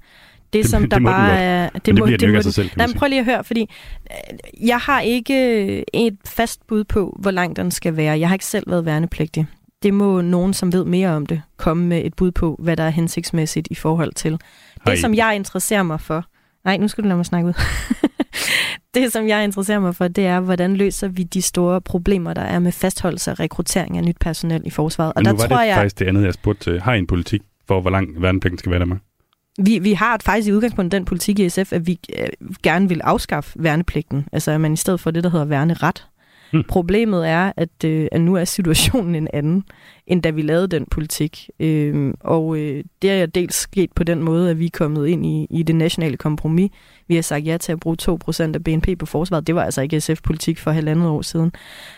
Det, det som det, der bare er... Det, det må, det, det må, sig selv, nej, prøv lige at høre, fordi øh, jeg har ikke et fast bud på, hvor langt den skal være. Jeg har ikke selv været værnepligtig. Det må nogen, som ved mere om det, komme med et bud på, hvad der er hensigtsmæssigt i forhold til. Det, som jeg interesserer mig for... Nej, nu skal du lade mig snakke ud. det, som jeg interesserer mig for, det er, hvordan løser vi de store problemer, der er med fastholdelse og rekruttering af nyt personel i forsvaret. Og nu der var tror det jeg, faktisk det andet, jeg spurgte til. Har I en politik for, hvor lang værnepligten skal være der med? Vi, vi har faktisk i udgangspunkt den politik i SF, at vi øh, gerne vil afskaffe værnepligten. Altså at man i stedet for det, der hedder værneret. Hmm. Problemet er, at, øh, at nu er situationen en anden, end da vi lavede den politik. Øh, og øh, det er dels sket på den måde, at vi er kommet ind i, i det nationale kompromis. Vi har sagt ja til at bruge 2% af BNP på forsvaret. Det var altså ikke SF-politik for halvandet år siden.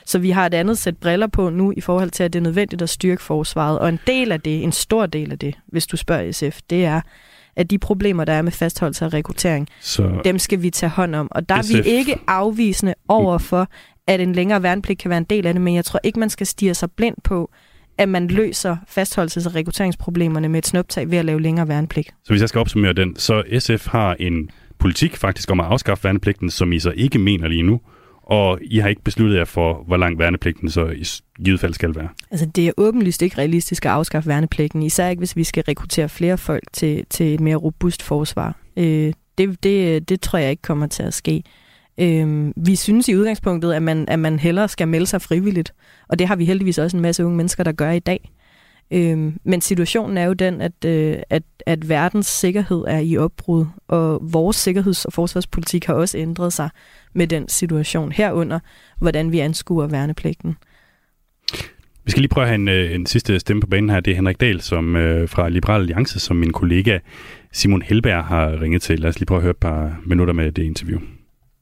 Så vi har et andet sæt briller på nu i forhold til, at det er nødvendigt at styrke forsvaret. Og en del af det, en stor del af det, hvis du spørger SF, det er, at de problemer, der er med fastholdelse og rekruttering, så dem skal vi tage hånd om. Og der SF... er vi ikke afvisende over for, at en længere værnepligt kan være en del af det, men jeg tror ikke, man skal stige sig blind på, at man løser fastholdelses- og rekrutteringsproblemerne med et snuptag ved at lave længere værnepligt. Så hvis jeg skal opsummere den, så SF har en politik faktisk om at afskaffe værnepligten, som I så ikke mener lige nu, og I har ikke besluttet jer for, hvor lang værnepligten så i givet fald skal være? Altså, det er åbenlyst ikke realistisk at afskaffe værnepligten, især ikke hvis vi skal rekruttere flere folk til, til et mere robust forsvar. Øh, det, det, det tror jeg ikke kommer til at ske. Øh, vi synes i udgangspunktet, at man, at man hellere skal melde sig frivilligt, og det har vi heldigvis også en masse unge mennesker, der gør i dag. Øhm, men situationen er jo den, at, øh, at, at verdens sikkerhed er i opbrud, og vores sikkerheds- og forsvarspolitik har også ændret sig med den situation herunder, hvordan vi anskuer værnepligten. Vi skal lige prøve at have en, øh, en sidste stemme på banen her. Det er Henrik Dahl som, øh, fra Liberal Alliance, som min kollega Simon Helberg har ringet til. Lad os lige prøve at høre et par minutter med det interview.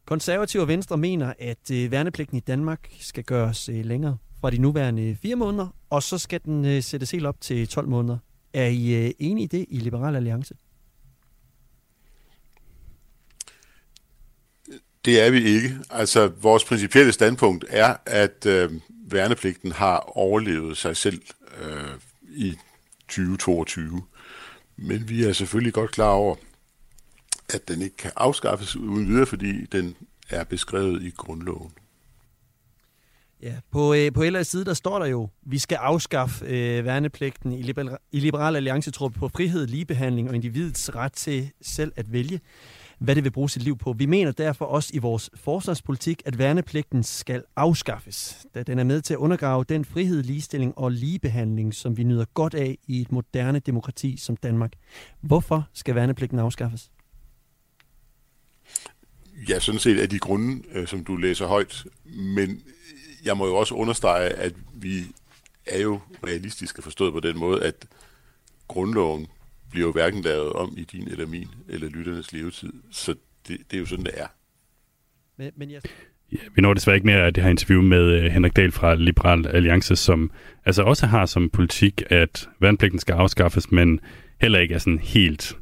Konservative og Venstre mener, at øh, værnepligten i Danmark skal gøres øh, længere fra de nuværende fire måneder, og så skal den øh, sættes helt op til 12 måneder. Er I øh, enige i det i Liberal Alliance? Det er vi ikke. Altså, vores principielle standpunkt er, at øh, værnepligten har overlevet sig selv øh, i 2022. Men vi er selvfølgelig godt klar over, at den ikke kan afskaffes uden videre, fordi den er beskrevet i grundloven. Ja, på, øh, på LA's side, der står der jo, vi skal afskaffe øh, værnepligten i, Liberal, i Liberal Alliance tror på frihed, ligebehandling og individets ret til selv at vælge, hvad det vil bruge sit liv på. Vi mener derfor også i vores forsvarspolitik, at værnepligten skal afskaffes, da den er med til at undergrave den frihed, ligestilling og ligebehandling, som vi nyder godt af i et moderne demokrati som Danmark. Hvorfor skal værnepligten afskaffes? Ja, sådan set af de grunde, øh, som du læser højt, men jeg må jo også understrege, at vi er jo realistiske forstået på den måde, at grundloven bliver jo hverken lavet om i din eller min eller lytternes levetid. Så det, det er jo sådan, det er. Men, men jeg... Ja, vi når desværre ikke mere af det her interview med øh, Henrik Dahl fra Liberal Alliance, som altså også har som politik, at værnepligten skal afskaffes, men heller ikke er sådan helt,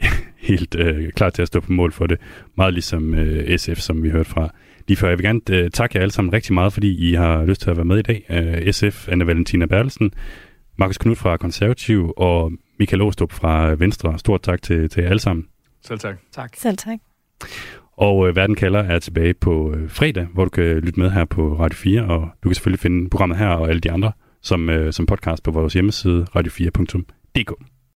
helt øh, klar til at stå på mål for det. Meget ligesom øh, SF, som vi hørte fra lige før. Jeg vil gerne øh, takke jer alle sammen rigtig meget, fordi I har lyst til at være med i dag. Øh, SF, Anna Valentina Bertelsen, Markus Knud fra Konservativ og Michael Åstrup fra Venstre. Stort tak til, til jer alle sammen. Selv tak. Tak. Selv tak. Og øh, Verden kalder er tilbage på øh, fredag, hvor du kan lytte med her på Radio 4, og du kan selvfølgelig finde programmet her og alle de andre som, øh, som podcast på vores hjemmeside radio4.dk.